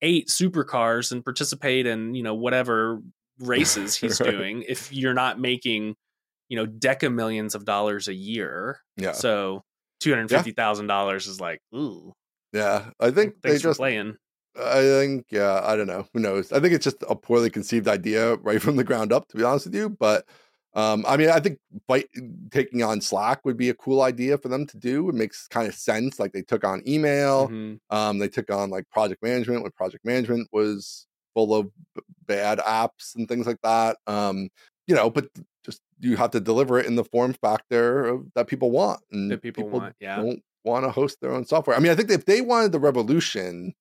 eight supercars and participate in you know whatever races [laughs] he's Right. doing if you're not making you know deca millions of dollars a year yeah. so $250000 is like ooh yeah. I think they thanks for just. playing I think yeah. I don't know. Who knows? I think it's just a poorly conceived idea right from the ground up. To be honest with you, but. Um, I mean, I think fight, taking on Slack would be a cool idea for them to do. It makes kind of sense. Like they took on email, Mhm. Um, they took on like project management when project management was full of b- bad apps and things like that. Um, you know, but you have to deliver it in the form factor of, that people want, and that people, want yeah don't want to host their own software. I mean, I think if they wanted the revolution,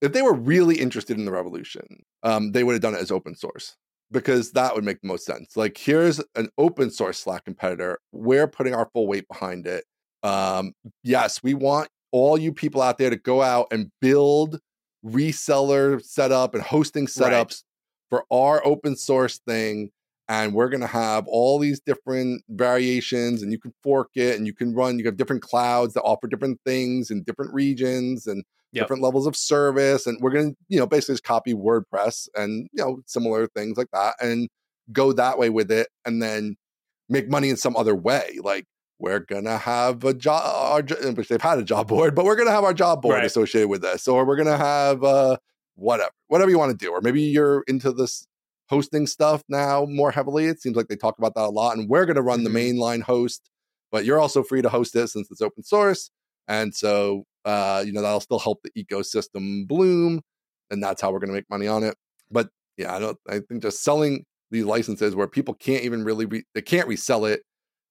if they were really interested in the revolution, um, they would have done it as open source because that would make the most sense. Like, here's an open source Slack competitor. We're putting our full weight behind it. Um, yes, we want all you people out there to go out and build reseller setup and hosting setups Right. for our open source thing and we're going to have all these different variations and you can fork it and you can run you have different clouds that offer different things in different regions and Yep. different levels of service and we're going to you know basically just copy wordpress and you know similar things like that and go that way with it and then make money in some other way like we're gonna have a job which they've had a job [laughs] board but we're gonna have our job board Right. associated with this or we're gonna have uh whatever whatever you want to do or maybe you're into this hosting stuff now more heavily. It seems like they talk about that a lot and we're gonna run Mhm. the mainline host but you're also free to host it since it's open source and so uh you know that'll still help the ecosystem bloom and that's how we're gonna make money on it. But yeah i don't i think just selling these licenses where people can't even really re- they can't resell it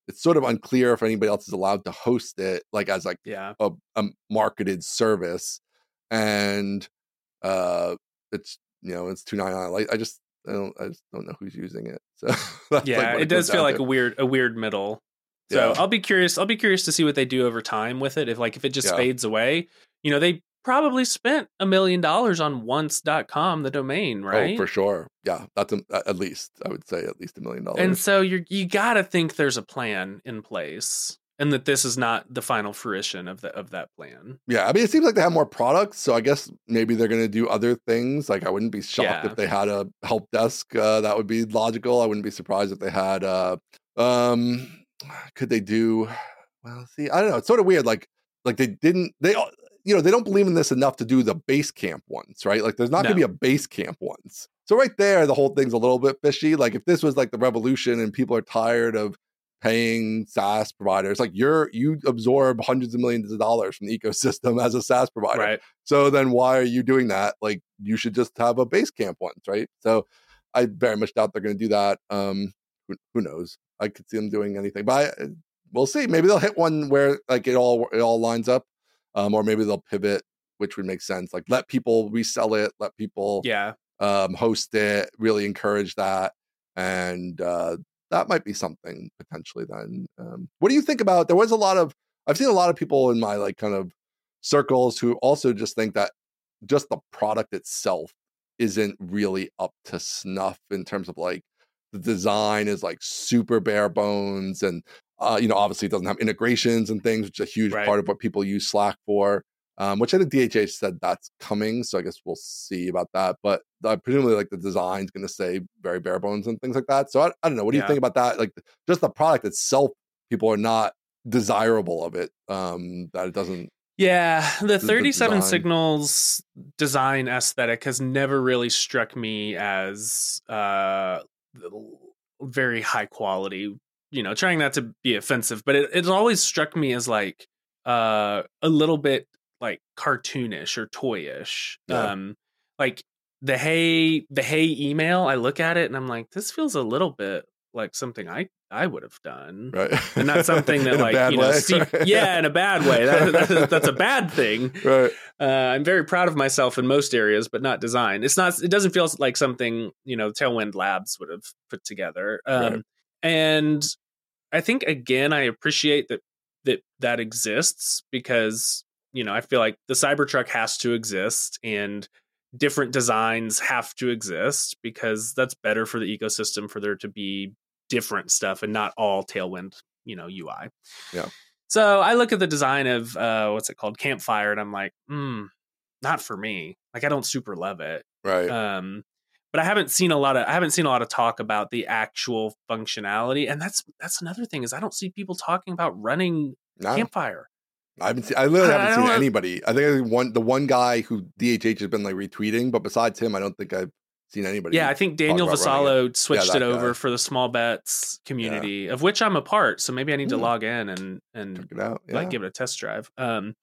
it's sort of unclear if anybody else is allowed to host it like as like yeah. a, a marketed service and uh it's you know it's 299 like i just i don't i just don't know who's using it so [laughs] like yeah what it does feel like to. a weird a weird middle so Yeah. i'll be curious i'll be curious to see what they do over time with it if like if it just Yeah. fades away you know they probably spent a million dollars on once.com the domain oh, right oh for sure yeah that's a, at least i would say at least a million dollars and so you're you gotta think there's a plan in place and that this is not the final fruition of the of that plan. Yeah i mean it seems like they have more products so i guess maybe they're going to do other things. Like i wouldn't be shocked Yeah. if they had a help desk uh, that would be logical. I wouldn't be surprised if they had uh um could they do well see i don't know it's sort of weird like like they didn't they all- you know they don't believe in this enough to do the Basecamp ones right? Like there's not going to be a Basecamp ones. So right there the whole thing's a little bit fishy. Like if this was like the revolution and people are tired of paying SaaS providers like you're you absorb hundreds of millions of dollars from the ecosystem as a SaaS provider right so then why are you doing that? Like you should just have a Basecamp once, right? So I very much doubt they're going to do that. Um, who, who knows? I could see them doing anything, but I, we'll see. Maybe they'll hit one where like it all it all lines up. um, or maybe they'll pivot, which would make sense. Like let people resell it, let people yeah um, host it, really encourage that, and uh, that might be something potentially. Then, um, what do you think about? There was a lot of I've seen a lot of people in my like kind of circles who also just think that just the product itself isn't really up to snuff in terms of like the design is like super bare bones and uh, you know obviously it doesn't have integrations and things which is a huge Right. part of what people use slack for um, which i think dhh said that's coming so i guess we'll see about that but uh, presumably like the design's going to say very bare bones and things like that so i, I don't know what do you think about that like just the product itself people are not desirable of it um that it doesn't Yeah, the the 37 design. signals design aesthetic has never really struck me as uh very high quality, you know, trying not to be offensive, but it, it's always struck me as like uh a little bit like cartoonish or toyish. Yeah. Um like the hey the hey email, I look at it and I'm like this feels a little bit like something I I would have done right and not [laughs] something that like you know way, Steve, right? yeah in a bad way that, that- that's a bad thing [laughs] right uh, i'm very proud of myself in most areas but not design it's not it doesn't feel like something you know tailwind labs would have put together um, Right. and i think again i appreciate that that that exists because you know i feel like the cybertruck has to exist and different designs have to exist because that's better for the ecosystem for there to be different stuff and not all tailwind you know ui Yeah. so i look at the design of uh what's it called campfire and i'm like hmm not for me. Like i don't super love it. Right. Um but i haven't seen a lot of i haven't seen a lot of talk about the actual functionality and that's that's another thing is i don't see people talking about running No, campfire I haven't seen. I literally haven't I seen anybody. I think one the one guy who DHH has been like retweeting, but besides him, I don't think I've seen anybody. yeah i think Daniel Vassallo switched that it over guy. for the small bets community of which i'm a part so maybe i need to Hmm. log in and and check it out. Yeah. like give it a test drive um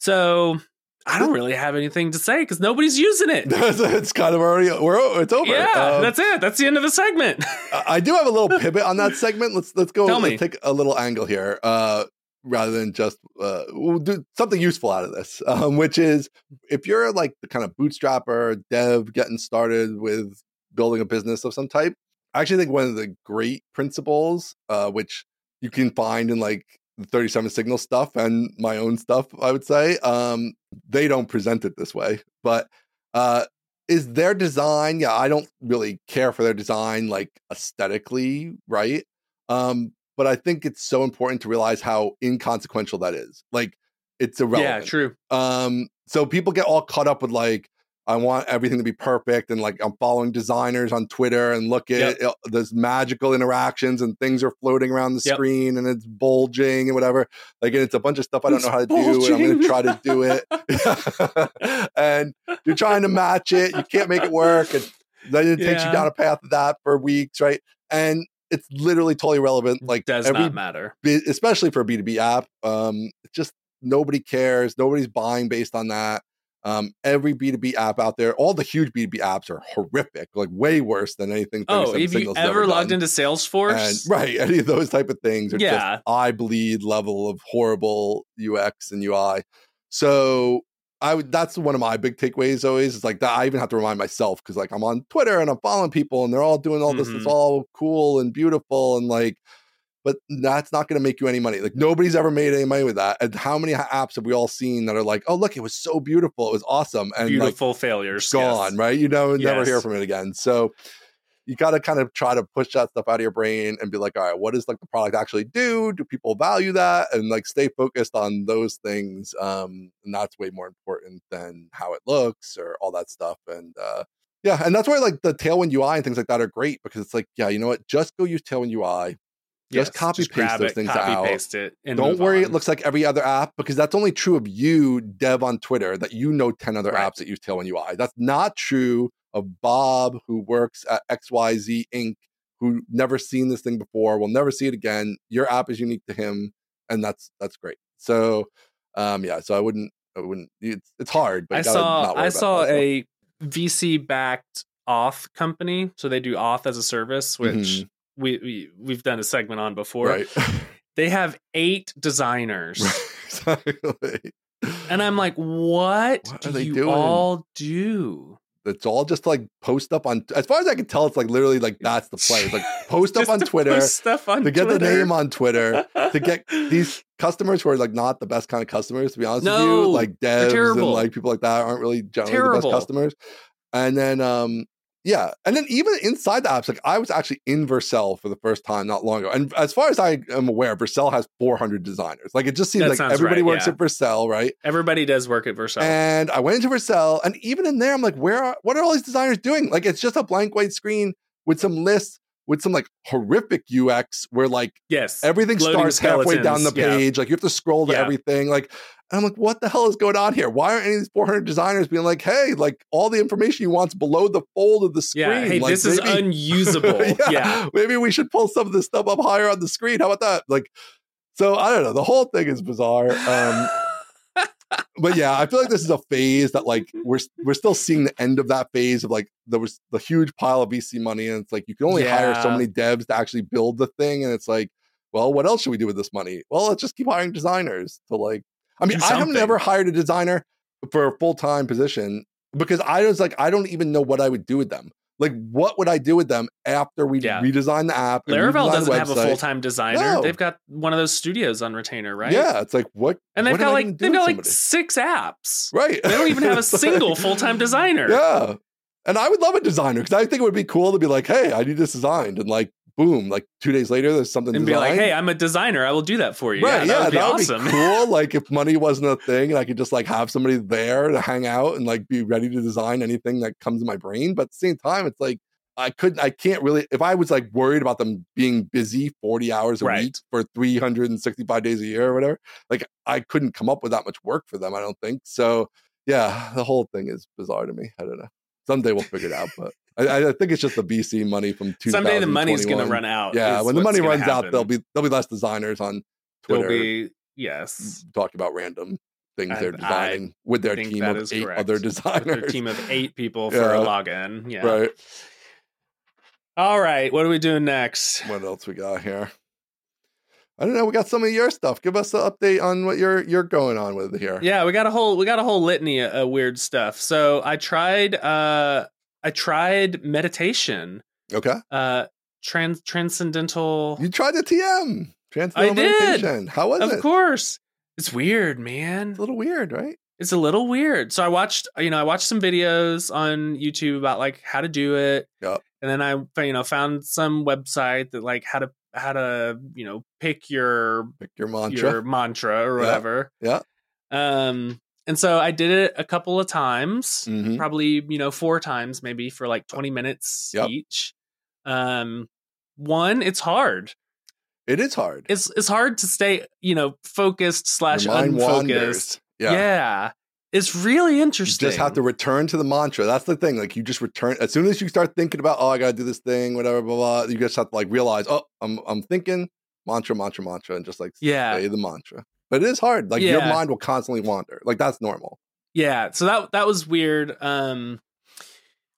so i don't really have anything to say because nobody's using it [laughs] it's kind of already we're it's over. yeah Um, that's it that's the end of the segment I I do have a little [laughs] pivot on that segment. Let's let's go. Tell let's me. take a little angle here, uh, rather than just uh, we'll do something useful out of this, [laughs] um, which is if you're like the kind of bootstrapper dev getting started with building a business of some type. I actually think one of the great principles, uh, which you can find in like the 37 signal stuff and my own stuff, I would say, um, they don't present it this way, but uh, is their design yeah i don't really care for their design like aesthetically right um but i think it's so important to realize how inconsequential that is like it's irrelevant. yeah true um so people get all caught up with like i want everything to be perfect and like i'm following designers on twitter and look at Yep. it, there's magical interactions and things are floating around the Yep. screen and it's bulging and whatever like and it's a bunch of stuff i don't It's know how to do and i'm going to try to do it [laughs] and you're [laughs] trying to match it you can't make it work and then it takes you down a path of that for weeks right and it's literally totally relevant. like does every not matter especially for a B2B app. Um, just nobody cares. Nobody's buying based on that. Um, every B2B app out there, all the huge B2B apps are horrific, like way worse than anything. oh 37 have you ever logged done. into salesforce And, right, [laughs] any of those type of things are Yeah. just eye bleed level of horrible UX and UI. So I would that's one of my big takeaways always is like that I even have to remind myself because like I'm on Twitter and I'm following people and they're all doing all this, it's Mhm. all cool and beautiful and like but that's not going to make you any money. Like nobody's ever made any money with that. And how many apps have we all seen that are like, oh look, it was so beautiful, it was awesome, and like beautiful failures gone, yes. right? You know, never hear from it again. So you got to kind of try to push that stuff out of your brain and be like, all right, what does like the product actually do? Do people value that? And like stay focused on those things. Um, and that's way more important than how it looks or all that stuff. And uh, yeah, and that's why like the Tailwind UI and things like that are great because it's like, yeah, you know what? Just go use Tailwind UI. Just copy paste those it, things copy out. paste it and Don't worry, on. it looks like every other app because that's only true of you, Dev on Twitter, that you know 10 other Right. apps that use Tailwind UI. That's not true of Bob, who works at XYZ Inc., who never seen this thing before, will never see it again. Your app is unique to him, and that's that's great. So um yeah, so I wouldn't I wouldn't it's it's hard, but I saw I saw a VC backed auth company, so they do auth as a service, which Mhm. we, we we've done a segment on before. right. [laughs] They have eight designers [laughs] exactly. and I'm like, what, What do are they you doing? all do? It's all just like post up on. As far as I can tell, it's like literally like that's the play. It's like [laughs] post up on Twitter stuff on to get the name on Twitter to get [laughs] these customers who are like not the best kind of customers. To be honest with you, like devs and like people like that aren't really generally the best customers. And then um yeah, and then even inside the apps, like I was actually in Vercel for the first time not long ago. And as far as I am aware, Vercel has 400 designers. Like it just seems That like everybody right, works yeah. at Vercel, right? Everybody does work at Vercel. And I went into Vercel, and even in there, I'm like, where are what are all these designers doing? Like, it's just a blank white screen with some lists with some like horrific UX where like yes. everything starts halfway down the skeletons, yeah. page. Like you have to scroll to Yeah. everything. Like, and I'm like, what the hell is going on here? Why aren't any of these 400 designers being like, hey, like all the information you want's below the fold of the screen? yeah. Hey, Like, this is maybe- [laughs] unusable. yeah. Maybe we should pull some of this stuff up higher on the screen. How about that? Like, so I don't know. The whole thing is bizarre. Um, but yeah, I feel like this is a phase that like we're we're still seeing the end of that phase of like there was the huge pile of VC money, and it's like you can only hire so many devs to actually build the thing, and it's like, well, what else should we do with this money? Well, let's just keep hiring designers to like. I mean, I have never hired a designer for a full time position because I was like, I don't even know what I would do with them. Like, what would I do with them after we Yeah. redesign the app? Laravel doesn't have a full time designer. No. They've got one of those studios on retainer, right? Yeah, it's like what? And they've what got like they've got like six apps. right. They don't even have a It's [laughs] like- single full time designer. Yeah. And I would love a designer because I think it would be cool to be like, hey, I need this designed. And like, boom, like two days later, there's something And be like, hey, I'm a designer. I will do that for you. right, yeah, yeah, that would be awesome. cool. [laughs] Like if money wasn't a thing and I could just like have somebody there to hang out and like be ready to design anything that comes in my brain. But at the same time, it's like I couldn't, I can't really, if I was like worried about them being busy 40 hours a Right. week for 365 days a year or whatever, like I couldn't come up with that much work for them, I don't think. So yeah, the whole thing is bizarre to me. I don't know. Someday we'll figure it out, but I, I think it's just the VC money from two. Someday the money's going to run out. Yeah, when the money runs out, there'll be there'll be less designers on There'll Twitter be yes. talking about random things I- they're I designing with their team of eight correct. other designers. Their team of eight people for Yeah. a login. Yeah. Right. All right. What are we doing next? What else we got here? I don't know. We got some of your stuff. Give us an update on what you're you're going on with here. Yeah, we got a whole we got a whole litany of, of weird stuff. So I tried uh I tried meditation. Okay. Uh trans transcendental You tried the TM transcendental I did. meditation. How was Of it? Of course. It's weird, man. It's a little weird, right? It's a little weird. So I watched, you know, I watched some videos on YouTube about like how to do it. Yep. And then I, you know, found some website that like how to how to, you know, pick your Pick your mantra. your mantra or whatever. Yeah. Um and so I did it a couple of times, Mhm. probably, you know, four times maybe for like 20 minutes Yep. each. Um one, it's hard. It is hard. It's it's hard to stay, you know, focused slash unfocused. Yeah. Yeah. It's really interesting. You just have to return to the mantra. That's the thing. Like you just return as soon as you start thinking about, oh, I gotta do this thing, whatever, blah blah. You just have to like realize, oh, I'm I'm thinking mantra, mantra, mantra, and just like Yeah. say the mantra. But it is hard. Like your mind will constantly wander. Like that's normal. Yeah, so that that was weird. Um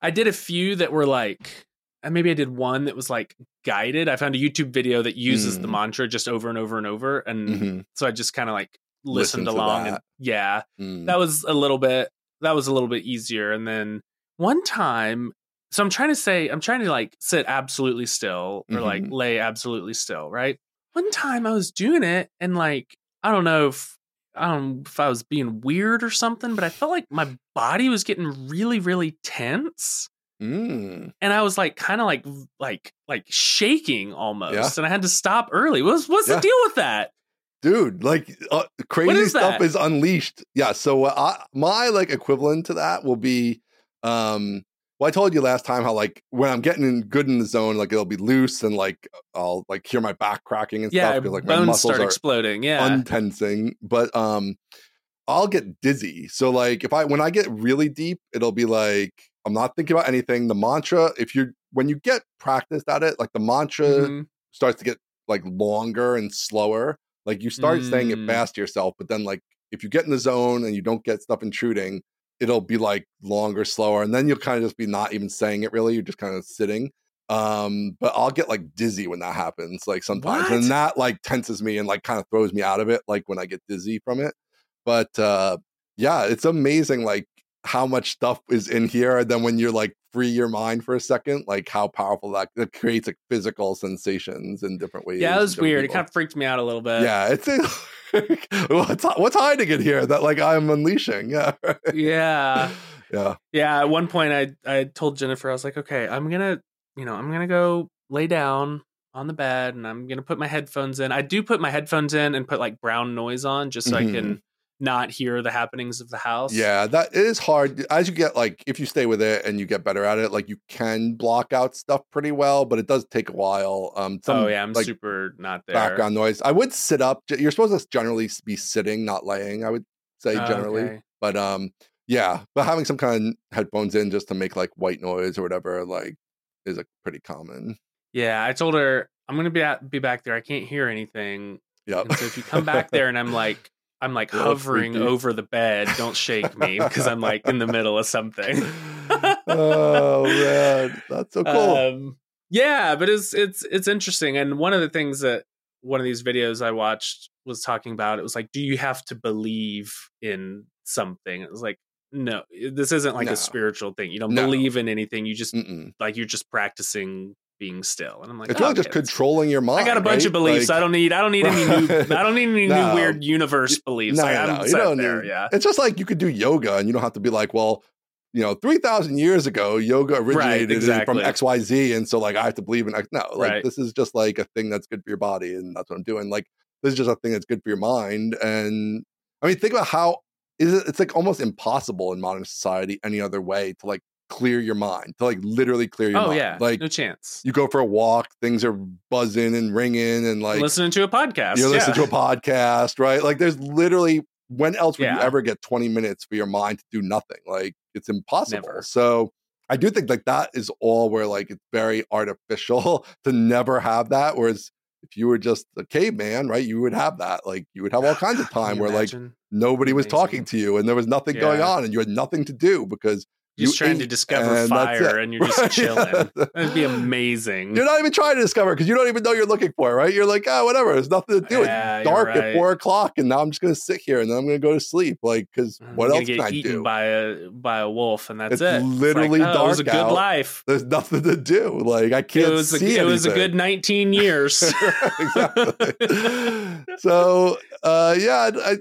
I did a few that were like and maybe I did one that was like guided. I found a YouTube video that uses the Mm. mantra just over and over and over and Mhm. so I just kind of like listened to along and yeah, Mm. that was a little bit that was a little bit easier and then one time so I'm trying to say I'm trying to like sit absolutely still or like Mhm. lay absolutely still, right? One time I was doing it and like I don't know if I don't know if I was being weird or something, but I felt like my body was getting really really tense Mm. and I was like kind of like like like shaking almost Yeah. and I had to stop early. What's what's Yeah. the deal with that? dude like uh, crazy is stuff that? is unleashed yeah so uh, I, my like equivalent to that will be um well i told you last time how like when i'm getting in good in the zone like it'll be loose and like i'll like hear my back cracking and Yeah, stuff because like my bones muscles start are exploding. Yeah. untensing but um i'll get dizzy so like if i when i get really deep it'll be like i'm not thinking about anything the mantra if you're when you get practiced at it like the mantra Mhm. starts to get like longer and slower. Like you start saying it Mm. fast to yourself, but then like if you get in the zone and you don't get stuff intruding, it'll be like longer, slower, and then you'll kind of just be not even saying it really. You're just kind of sitting. Um, but I'll get like dizzy when that happens, like sometimes, What? and that like tenses me and like kind of throws me out of it, like when I get dizzy from it. but uh yeah, it's amazing like how much stuff is in here. And then when you're like free your mind for a second, like how powerful that it creates like physical sensations in different ways. Yeah, it was weird. People. It kind of freaked me out a little bit. Yeah, it's [laughs] what's what's hiding in here that like I'm unleashing. Yeah. Yeah. [laughs] Yeah. Yeah. At one point I I told Jennifer, I was like, okay, I'm gonna, you know, I'm gonna go lay down on the bed and I'm gonna put my headphones in. I do put my headphones in and put like brown noise on just so mm-hmm. I can not hear the happenings of the house. Yeah, that it is hard as you get like if you stay with it and you get better at it, like you can block out stuff pretty well, but it does take a while. Um, some, oh yeah, I'm like, super not there. Background noise. I would sit up. You're supposed to generally be sitting, not laying. I would say oh, generally, okay. but um, yeah, but having some kind of headphones in just to make like white noise or whatever, like, is a pretty common. Yeah, I told her I'm gonna be at, be back there. I can't hear anything. Yeah. So if you come back there and I'm [laughs] like I'm like hovering over the bed. Don't shake me because I'm like in the middle of something. [laughs] oh man, that's so cool. Um, yeah, but it's it's it's interesting. And one of the things that one of these videos I watched was talking about it was like, do you have to believe in something? It was like, no, this isn't like no. a spiritual thing. You don't no. believe in anything. You just Mm-mm. like you're just practicing being still. And I'm like, it's oh, really okay, just controlling your mind. I got a bunch right? of beliefs. Like, I don't need. I don't need any new. [laughs] I don't need any no, new weird universe beliefs. No, like, no, you don't there, need, yeah. It's just like you could do yoga, and you don't have to be like, well, you know, three thousand years ago, yoga originated right, exactly. from X, Y, Z, and so like I have to believe in X. No, like right. this is just like a thing that's good for your body, and that's what I'm doing. Like this is just a thing that's good for your mind, and I mean, think about how is it? It's like almost impossible in modern society any other way to like clear your mind, to like literally clear your oh, mind. Oh yeah. Like no chance. You go for a walk, things are buzzing and ringing and like listening to a podcast. You listen yeah. to a podcast, right? Like there's literally when else would yeah. you ever get 20 minutes for your mind to do nothing? Like it's impossible. Never. So I do think like that is all where like it's very artificial [laughs] to never have that. Whereas if you were just a caveman, right, you would have that. Like you would have all kinds of [sighs] time where like nobody was talking to you and there was nothing yeah. going on and you had nothing to do because just you trying to discover fire and you're just [laughs] chilling. That'd be amazing. You're not even trying to discover because you don't even know you're looking for, right? You're like, oh, whatever. There's nothing to do. Yeah, it's dark right. at four o'clock, and now I'm just gonna sit here and then I'm gonna go to sleep. Like, because what else can I do? By a by a wolf, and that's it's it. Literally it's like, oh, dark. It was a good out. life. There's nothing to do. Like, I can't it was see a. It was a good 19 years. [laughs] [laughs] so, uh, yeah, I,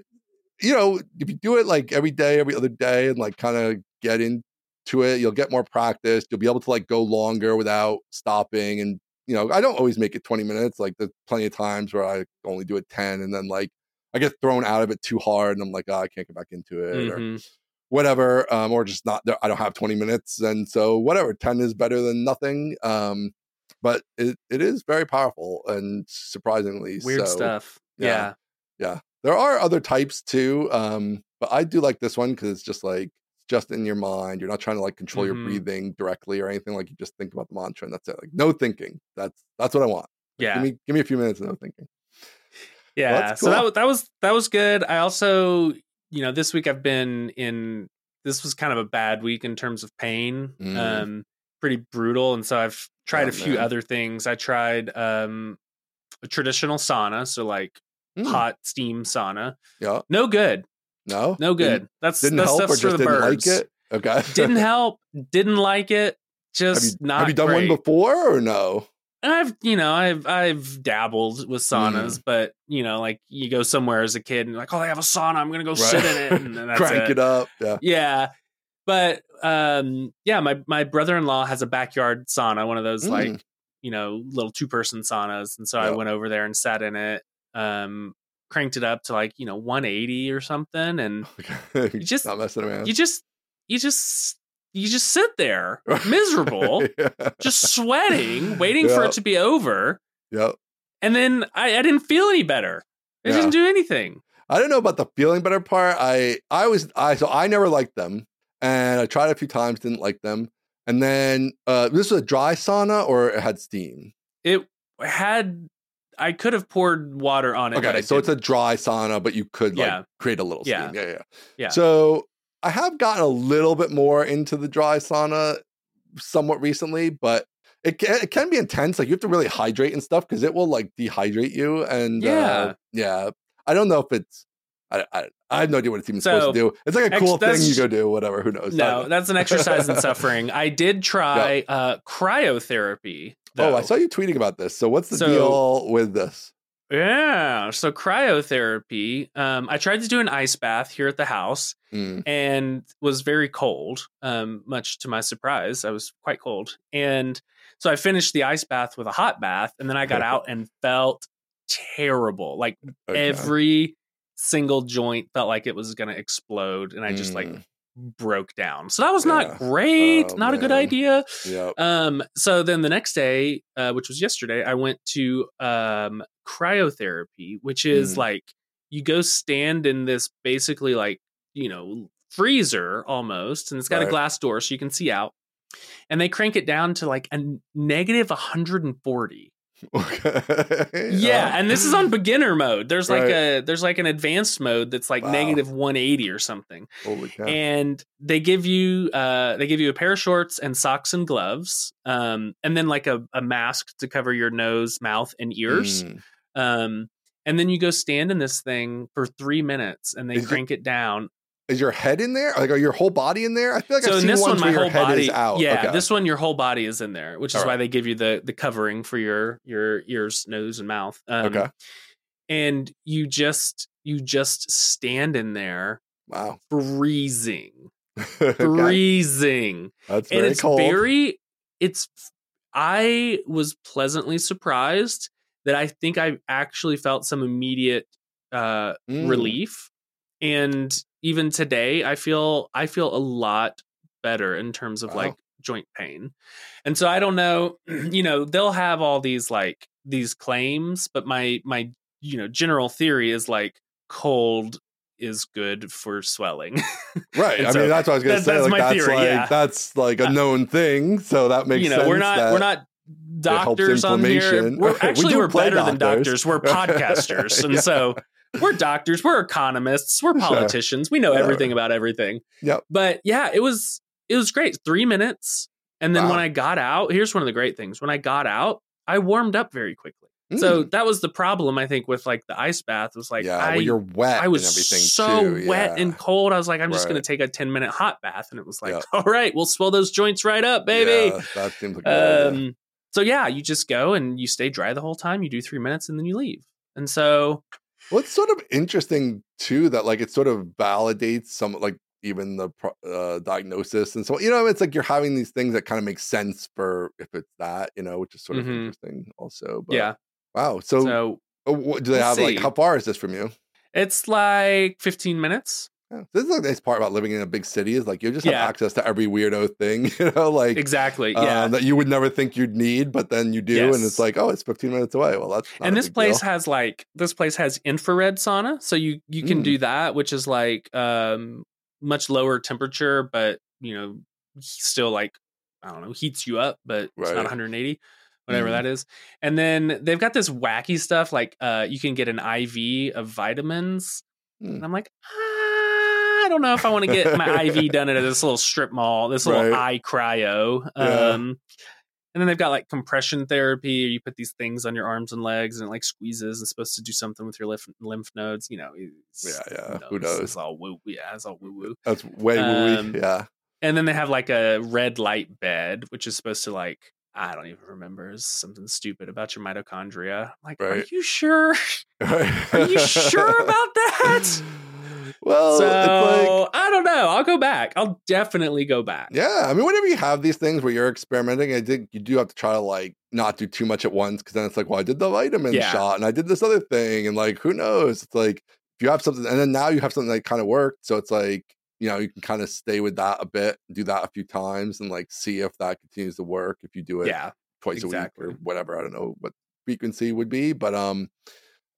you know, if you do it like every day, every other day, and like kind of get in to it. You'll get more practice. You'll be able to like go longer without stopping. And, you know, I don't always make it 20 minutes. Like there's plenty of times where I only do it 10 and then like I get thrown out of it too hard and I'm like, oh, I can't get back into it mm-hmm. or whatever. Um, or just not, I don't have 20 minutes. And so whatever, 10 is better than nothing. Um, but it, it is very powerful and surprisingly weird so. stuff. Yeah. yeah. yeah. There are other types too. Um, but I do like this one because it's just like just in your mind. You're not trying to like control mm-hmm. your breathing directly or anything. Like you just think about the mantra and that's it. Like no thinking. That's that's what I want. Like, yeah. Give me give me a few minutes of no thinking. Yeah. Well, cool. So that was that was that was good. I also, you know, this week I've been in this was kind of a bad week in terms of pain. Mm. Um pretty brutal. And so I've tried oh, a few man. other things. I tried um a traditional sauna, so like mm. hot steam sauna. Yeah. No good. No, no good. Didn't, that's didn't that's help or just for the didn't birds. like it. Okay, [laughs] didn't help. Didn't like it. Just have you, not. Have you done great. one before or no? I've you know I've I've dabbled with saunas, mm. but you know like you go somewhere as a kid and like oh they have a sauna I'm gonna go right. sit in it and, and [laughs] crank it. it. up yeah yeah but um yeah my my brother in law has a backyard sauna one of those mm. like you know little two person saunas and so yep. I went over there and sat in it um cranked it up to like you know 180 or something, and you [laughs] just not messing around. You just you just you just sit there [laughs] miserable, yeah. just sweating, waiting yep. for it to be over. Yep. And then I, I didn't feel any better. It yeah. didn't do anything. I don't know about the feeling better part. I I was I so I never liked them, and I tried a few times, didn't like them. And then uh, this was a dry sauna or it had steam. It had I could have poured water on it. Okay, so it's a dry sauna, but you could like yeah. create a little steam. Yeah. yeah, yeah, yeah. So I have gotten a little bit more into the dry sauna somewhat recently, but it can, it can be intense. Like you have to really hydrate and stuff because it will like dehydrate you. And yeah, uh, yeah, I don't know if it's I, I, I have no idea what it's even so, supposed to do. It's like a cool ex- thing you go do, whatever. Who knows? No, that's an exercise in [laughs] suffering. I did try uh, cryotherapy. Though. Oh, I saw you tweeting about this. So what's the so, deal with this? Yeah. So cryotherapy. Um, I tried to do an ice bath here at the house mm. and was very cold. Um, much to my surprise, I was quite cold. And so I finished the ice bath with a hot bath, and then I got out and felt terrible. Like okay. every single joint felt like it was going to explode, and I just mm. like broke down. So that was not great, oh, not man. a good idea. Yep. Um, so then the next day, uh, which was yesterday, I went to um, cryotherapy, which is mm. like you go stand in this basically like, you know, freezer almost, and it's got right. a glass door so you can see out. And they crank it down to like a negative 140. [laughs] Okay. yeah, and this is on beginner mode. There's like a there's like an advanced mode that's like wow. negative 180 or something. Holy cow. And they give you uh they give you a pair of shorts and socks and gloves. Um and then like a, a mask to cover your nose, mouth, and ears. Mm. Um and then you go stand in this thing for three minutes and they is crank it, it down is your head in there? Like, are your whole body in there? I feel like so I've in this one, my whole body is out. Yeah, okay. this one, your whole body is in there, which is right. why they give you the the covering for your your ears, nose, and mouth. Um, okay. And you just you just stand in there. Wow. Freezing. [laughs] freezing. That's very and it's cold. very. It's. I was pleasantly surprised that I think I actually felt some immediate uh, mm. relief and even today i feel i feel a lot better in terms of wow. like joint pain and so i don't know [clears throat] you know they'll have all these like these claims but my my you know general theory is like cold is good for swelling [laughs] right i so mean that's what i was gonna that, say that's like my that's theory, like yeah. that's like a uh, known thing so that makes you know sense we're not we're not doctors on here we're [laughs] actually we are better doctors. than doctors we're [laughs] podcasters and yeah. so we're doctors, we're economists, we're [laughs] politicians. We know everything about everything. Yep. But yeah, it was it was great. Three minutes. And then wow. when I got out, here's one of the great things. When I got out, I warmed up very quickly. Mm. So that was the problem, I think, with like the ice bath. Was like, yeah, I, well, you're wet. I was so too. wet yeah. and cold. I was like, I'm just right. going to take a 10 minute hot bath, and it was like, yep. all right, we'll swell those joints right up, baby. Yeah, that seems like um, so yeah, you just go and you stay dry the whole time. You do three minutes and then you leave. And so well, it's sort of interesting too that like it sort of validates some like even the uh, diagnosis and so you know it's like you're having these things that kind of make sense for if it's that you know which is sort of mm-hmm. interesting also. But, yeah. Wow. So, so what, do they have see. like how far is this from you? It's like 15 minutes. Yeah. This is the nice part about living in a big city is like you just have yeah. access to every weirdo thing, [laughs] you know, like exactly, yeah, uh, that you would never think you'd need, but then you do, yes. and it's like, oh, it's 15 minutes away. Well, that's and this place deal. has like this place has infrared sauna, so you you can mm. do that, which is like um much lower temperature, but you know, still like I don't know, heats you up, but right. it's not 180 whatever mm. that is. And then they've got this wacky stuff like uh you can get an IV of vitamins. Mm. And I'm like, ah, I don't know if I want to get my IV done at this little strip mall, this little right. iCRYO. Yeah. Um, and then they've got like compression therapy. Or you put these things on your arms and legs, and it like squeezes and supposed to do something with your lymph, lymph nodes. You know, yeah, yeah. Who knows? Who knows? It's all woo. Yeah, it's all woo woo. That's way woo um, Yeah. And then they have like a red light bed, which is supposed to like I don't even remember is something stupid about your mitochondria. Like, right. are you sure? [laughs] are you sure about that? [laughs] Well, so like, I don't know. I'll go back. I'll definitely go back. Yeah, I mean, whenever you have these things where you're experimenting, I think you do have to try to like not do too much at once because then it's like, well, I did the vitamin yeah. shot and I did this other thing, and like, who knows? It's like if you have something, and then now you have something that kind of worked, so it's like you know you can kind of stay with that a bit, do that a few times, and like see if that continues to work. If you do it, yeah, twice exactly. a week or whatever, I don't know what frequency would be, but um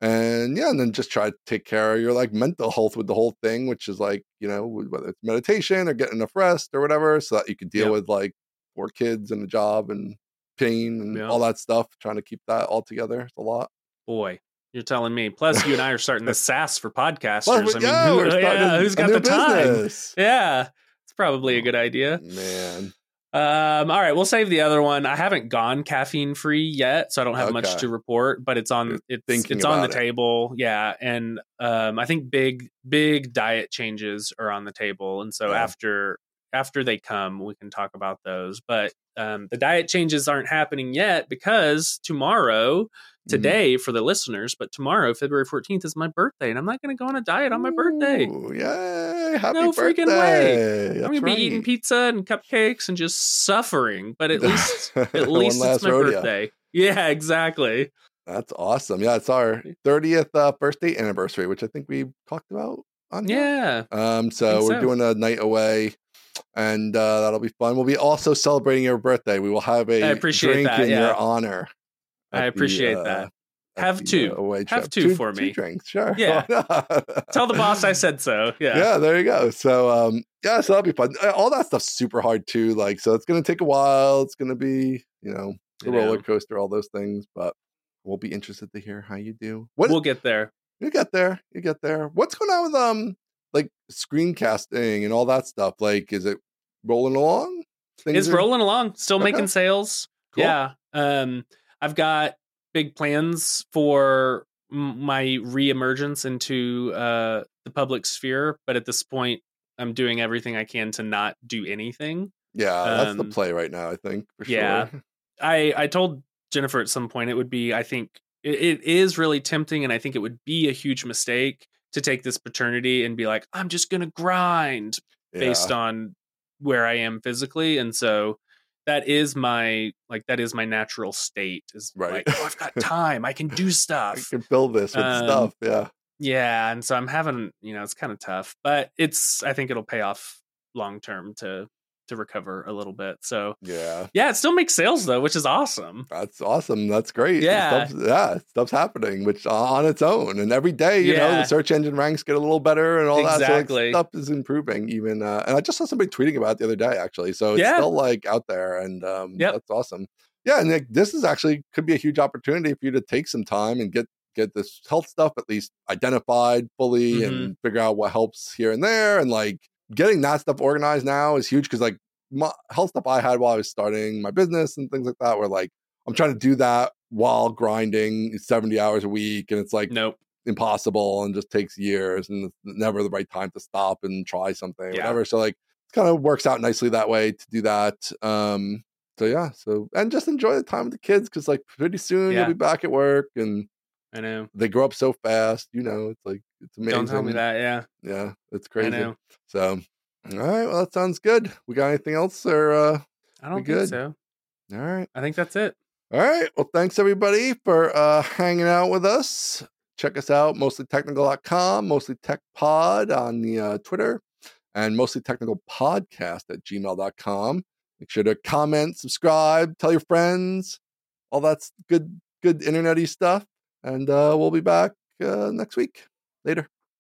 and yeah and then just try to take care of your like mental health with the whole thing which is like you know whether it's meditation or getting enough rest or whatever so that you can deal with like four kids and a job and pain and all that stuff trying to keep that all together it's a lot boy you're telling me. Plus, you and I are starting the [laughs] SaaS for podcasters. Well, I mean, yeah, who, yeah, who's got the time? Yeah, it's probably a oh, good idea. Man, Um, all right, we'll save the other one. I haven't gone caffeine free yet, so I don't have okay. much to report. But it's on it's it's on the it. table, yeah. And um, I think big big diet changes are on the table, and so yeah. after after they come, we can talk about those. But um, the diet changes aren't happening yet because tomorrow. Today mm-hmm. for the listeners, but tomorrow, February 14th, is my birthday, and I'm not going to go on a diet on my birthday. Ooh, yay! Happy no birthday. freaking way. I'm going to be eating pizza and cupcakes and just suffering, but at least, [laughs] at least it's my rodeo. birthday. Yeah, exactly. That's awesome. Yeah, it's our 30th uh, birthday anniversary, which I think we talked about on here. Yeah. Um, so we're so. doing a night away and uh, that'll be fun. We'll be also celebrating your birthday. We will have a I appreciate drink that, in yeah. your honor. I appreciate the, uh, that. Have two. Uh, have two, two, for me. Two drinks, sure. [laughs] Yeah. Tell the boss I said so. Yeah. Yeah. There you go. So, um, yeah, so that'll be fun. Uh, all that stuff's super hard too. Like, so it's gonna take a while. It's gonna be, you know, a roller coaster, all those things. But we'll be interested to hear how you do. What, we'll get there. You get there. You get there. What's going on with um like screencasting and all that stuff? Like, is it rolling along? Things it's are... rolling along. Still okay. making sales. Cool. Yeah. Um, I've got big plans for my reemergence into uh, the public sphere, but at this point, I'm doing everything I can to not do anything. Yeah, that's um, the play right now. I think. yeah, sure. I I told Jennifer at some point it would be. I think it, it is really tempting, and I think it would be a huge mistake to take this paternity and be like, I'm just gonna grind yeah. based on where I am physically, and so that is my like that is my natural state. Is right. like, oh, I've got [laughs] time. I can do stuff. I can build this with um, stuff. Yeah. Yeah, and so I'm having, you know, it's kind of tough, but it's I think it'll pay off long term to to recover a little bit. So yeah, yeah, it still makes sales though, which is awesome. That's awesome. That's great. Yeah, stuff's, yeah, stuff's happening, which on its own, and every day, you yeah. know, the search engine ranks get a little better and all exactly. that. So like, stuff is improving. Even, uh, and I just saw somebody tweeting about it the other day actually. So it's yeah. still like out there, and um, yep. that's awesome. Yeah, and like, this is actually could be a huge opportunity for you to take some time and get get this health stuff at least identified fully mm-hmm. and figure out what helps here and there and like getting that stuff organized now is huge because like my health stuff I had while I was starting my business and things like that were like I'm trying to do that while grinding 70 hours a week and it's like nope impossible and just takes years and never the right time to stop and try something yeah. whatever so like it kind of works out nicely that way to do that um so yeah so and just enjoy the time with the kids because like pretty soon yeah. you'll be back at work and I know they grow up so fast you know it's like it's amazing don't tell me that yeah yeah it's crazy so all right. Well, that sounds good. We got anything else or uh I don't think so. All right. I think that's it. All right. Well, thanks everybody for uh hanging out with us. Check us out, mostlytechnical.com, mostly tech pod on the uh, Twitter, and mostly technical podcast at gmail.com. Make sure to comment, subscribe, tell your friends, all that's good, good internety stuff. And uh, we'll be back uh, next week. Later.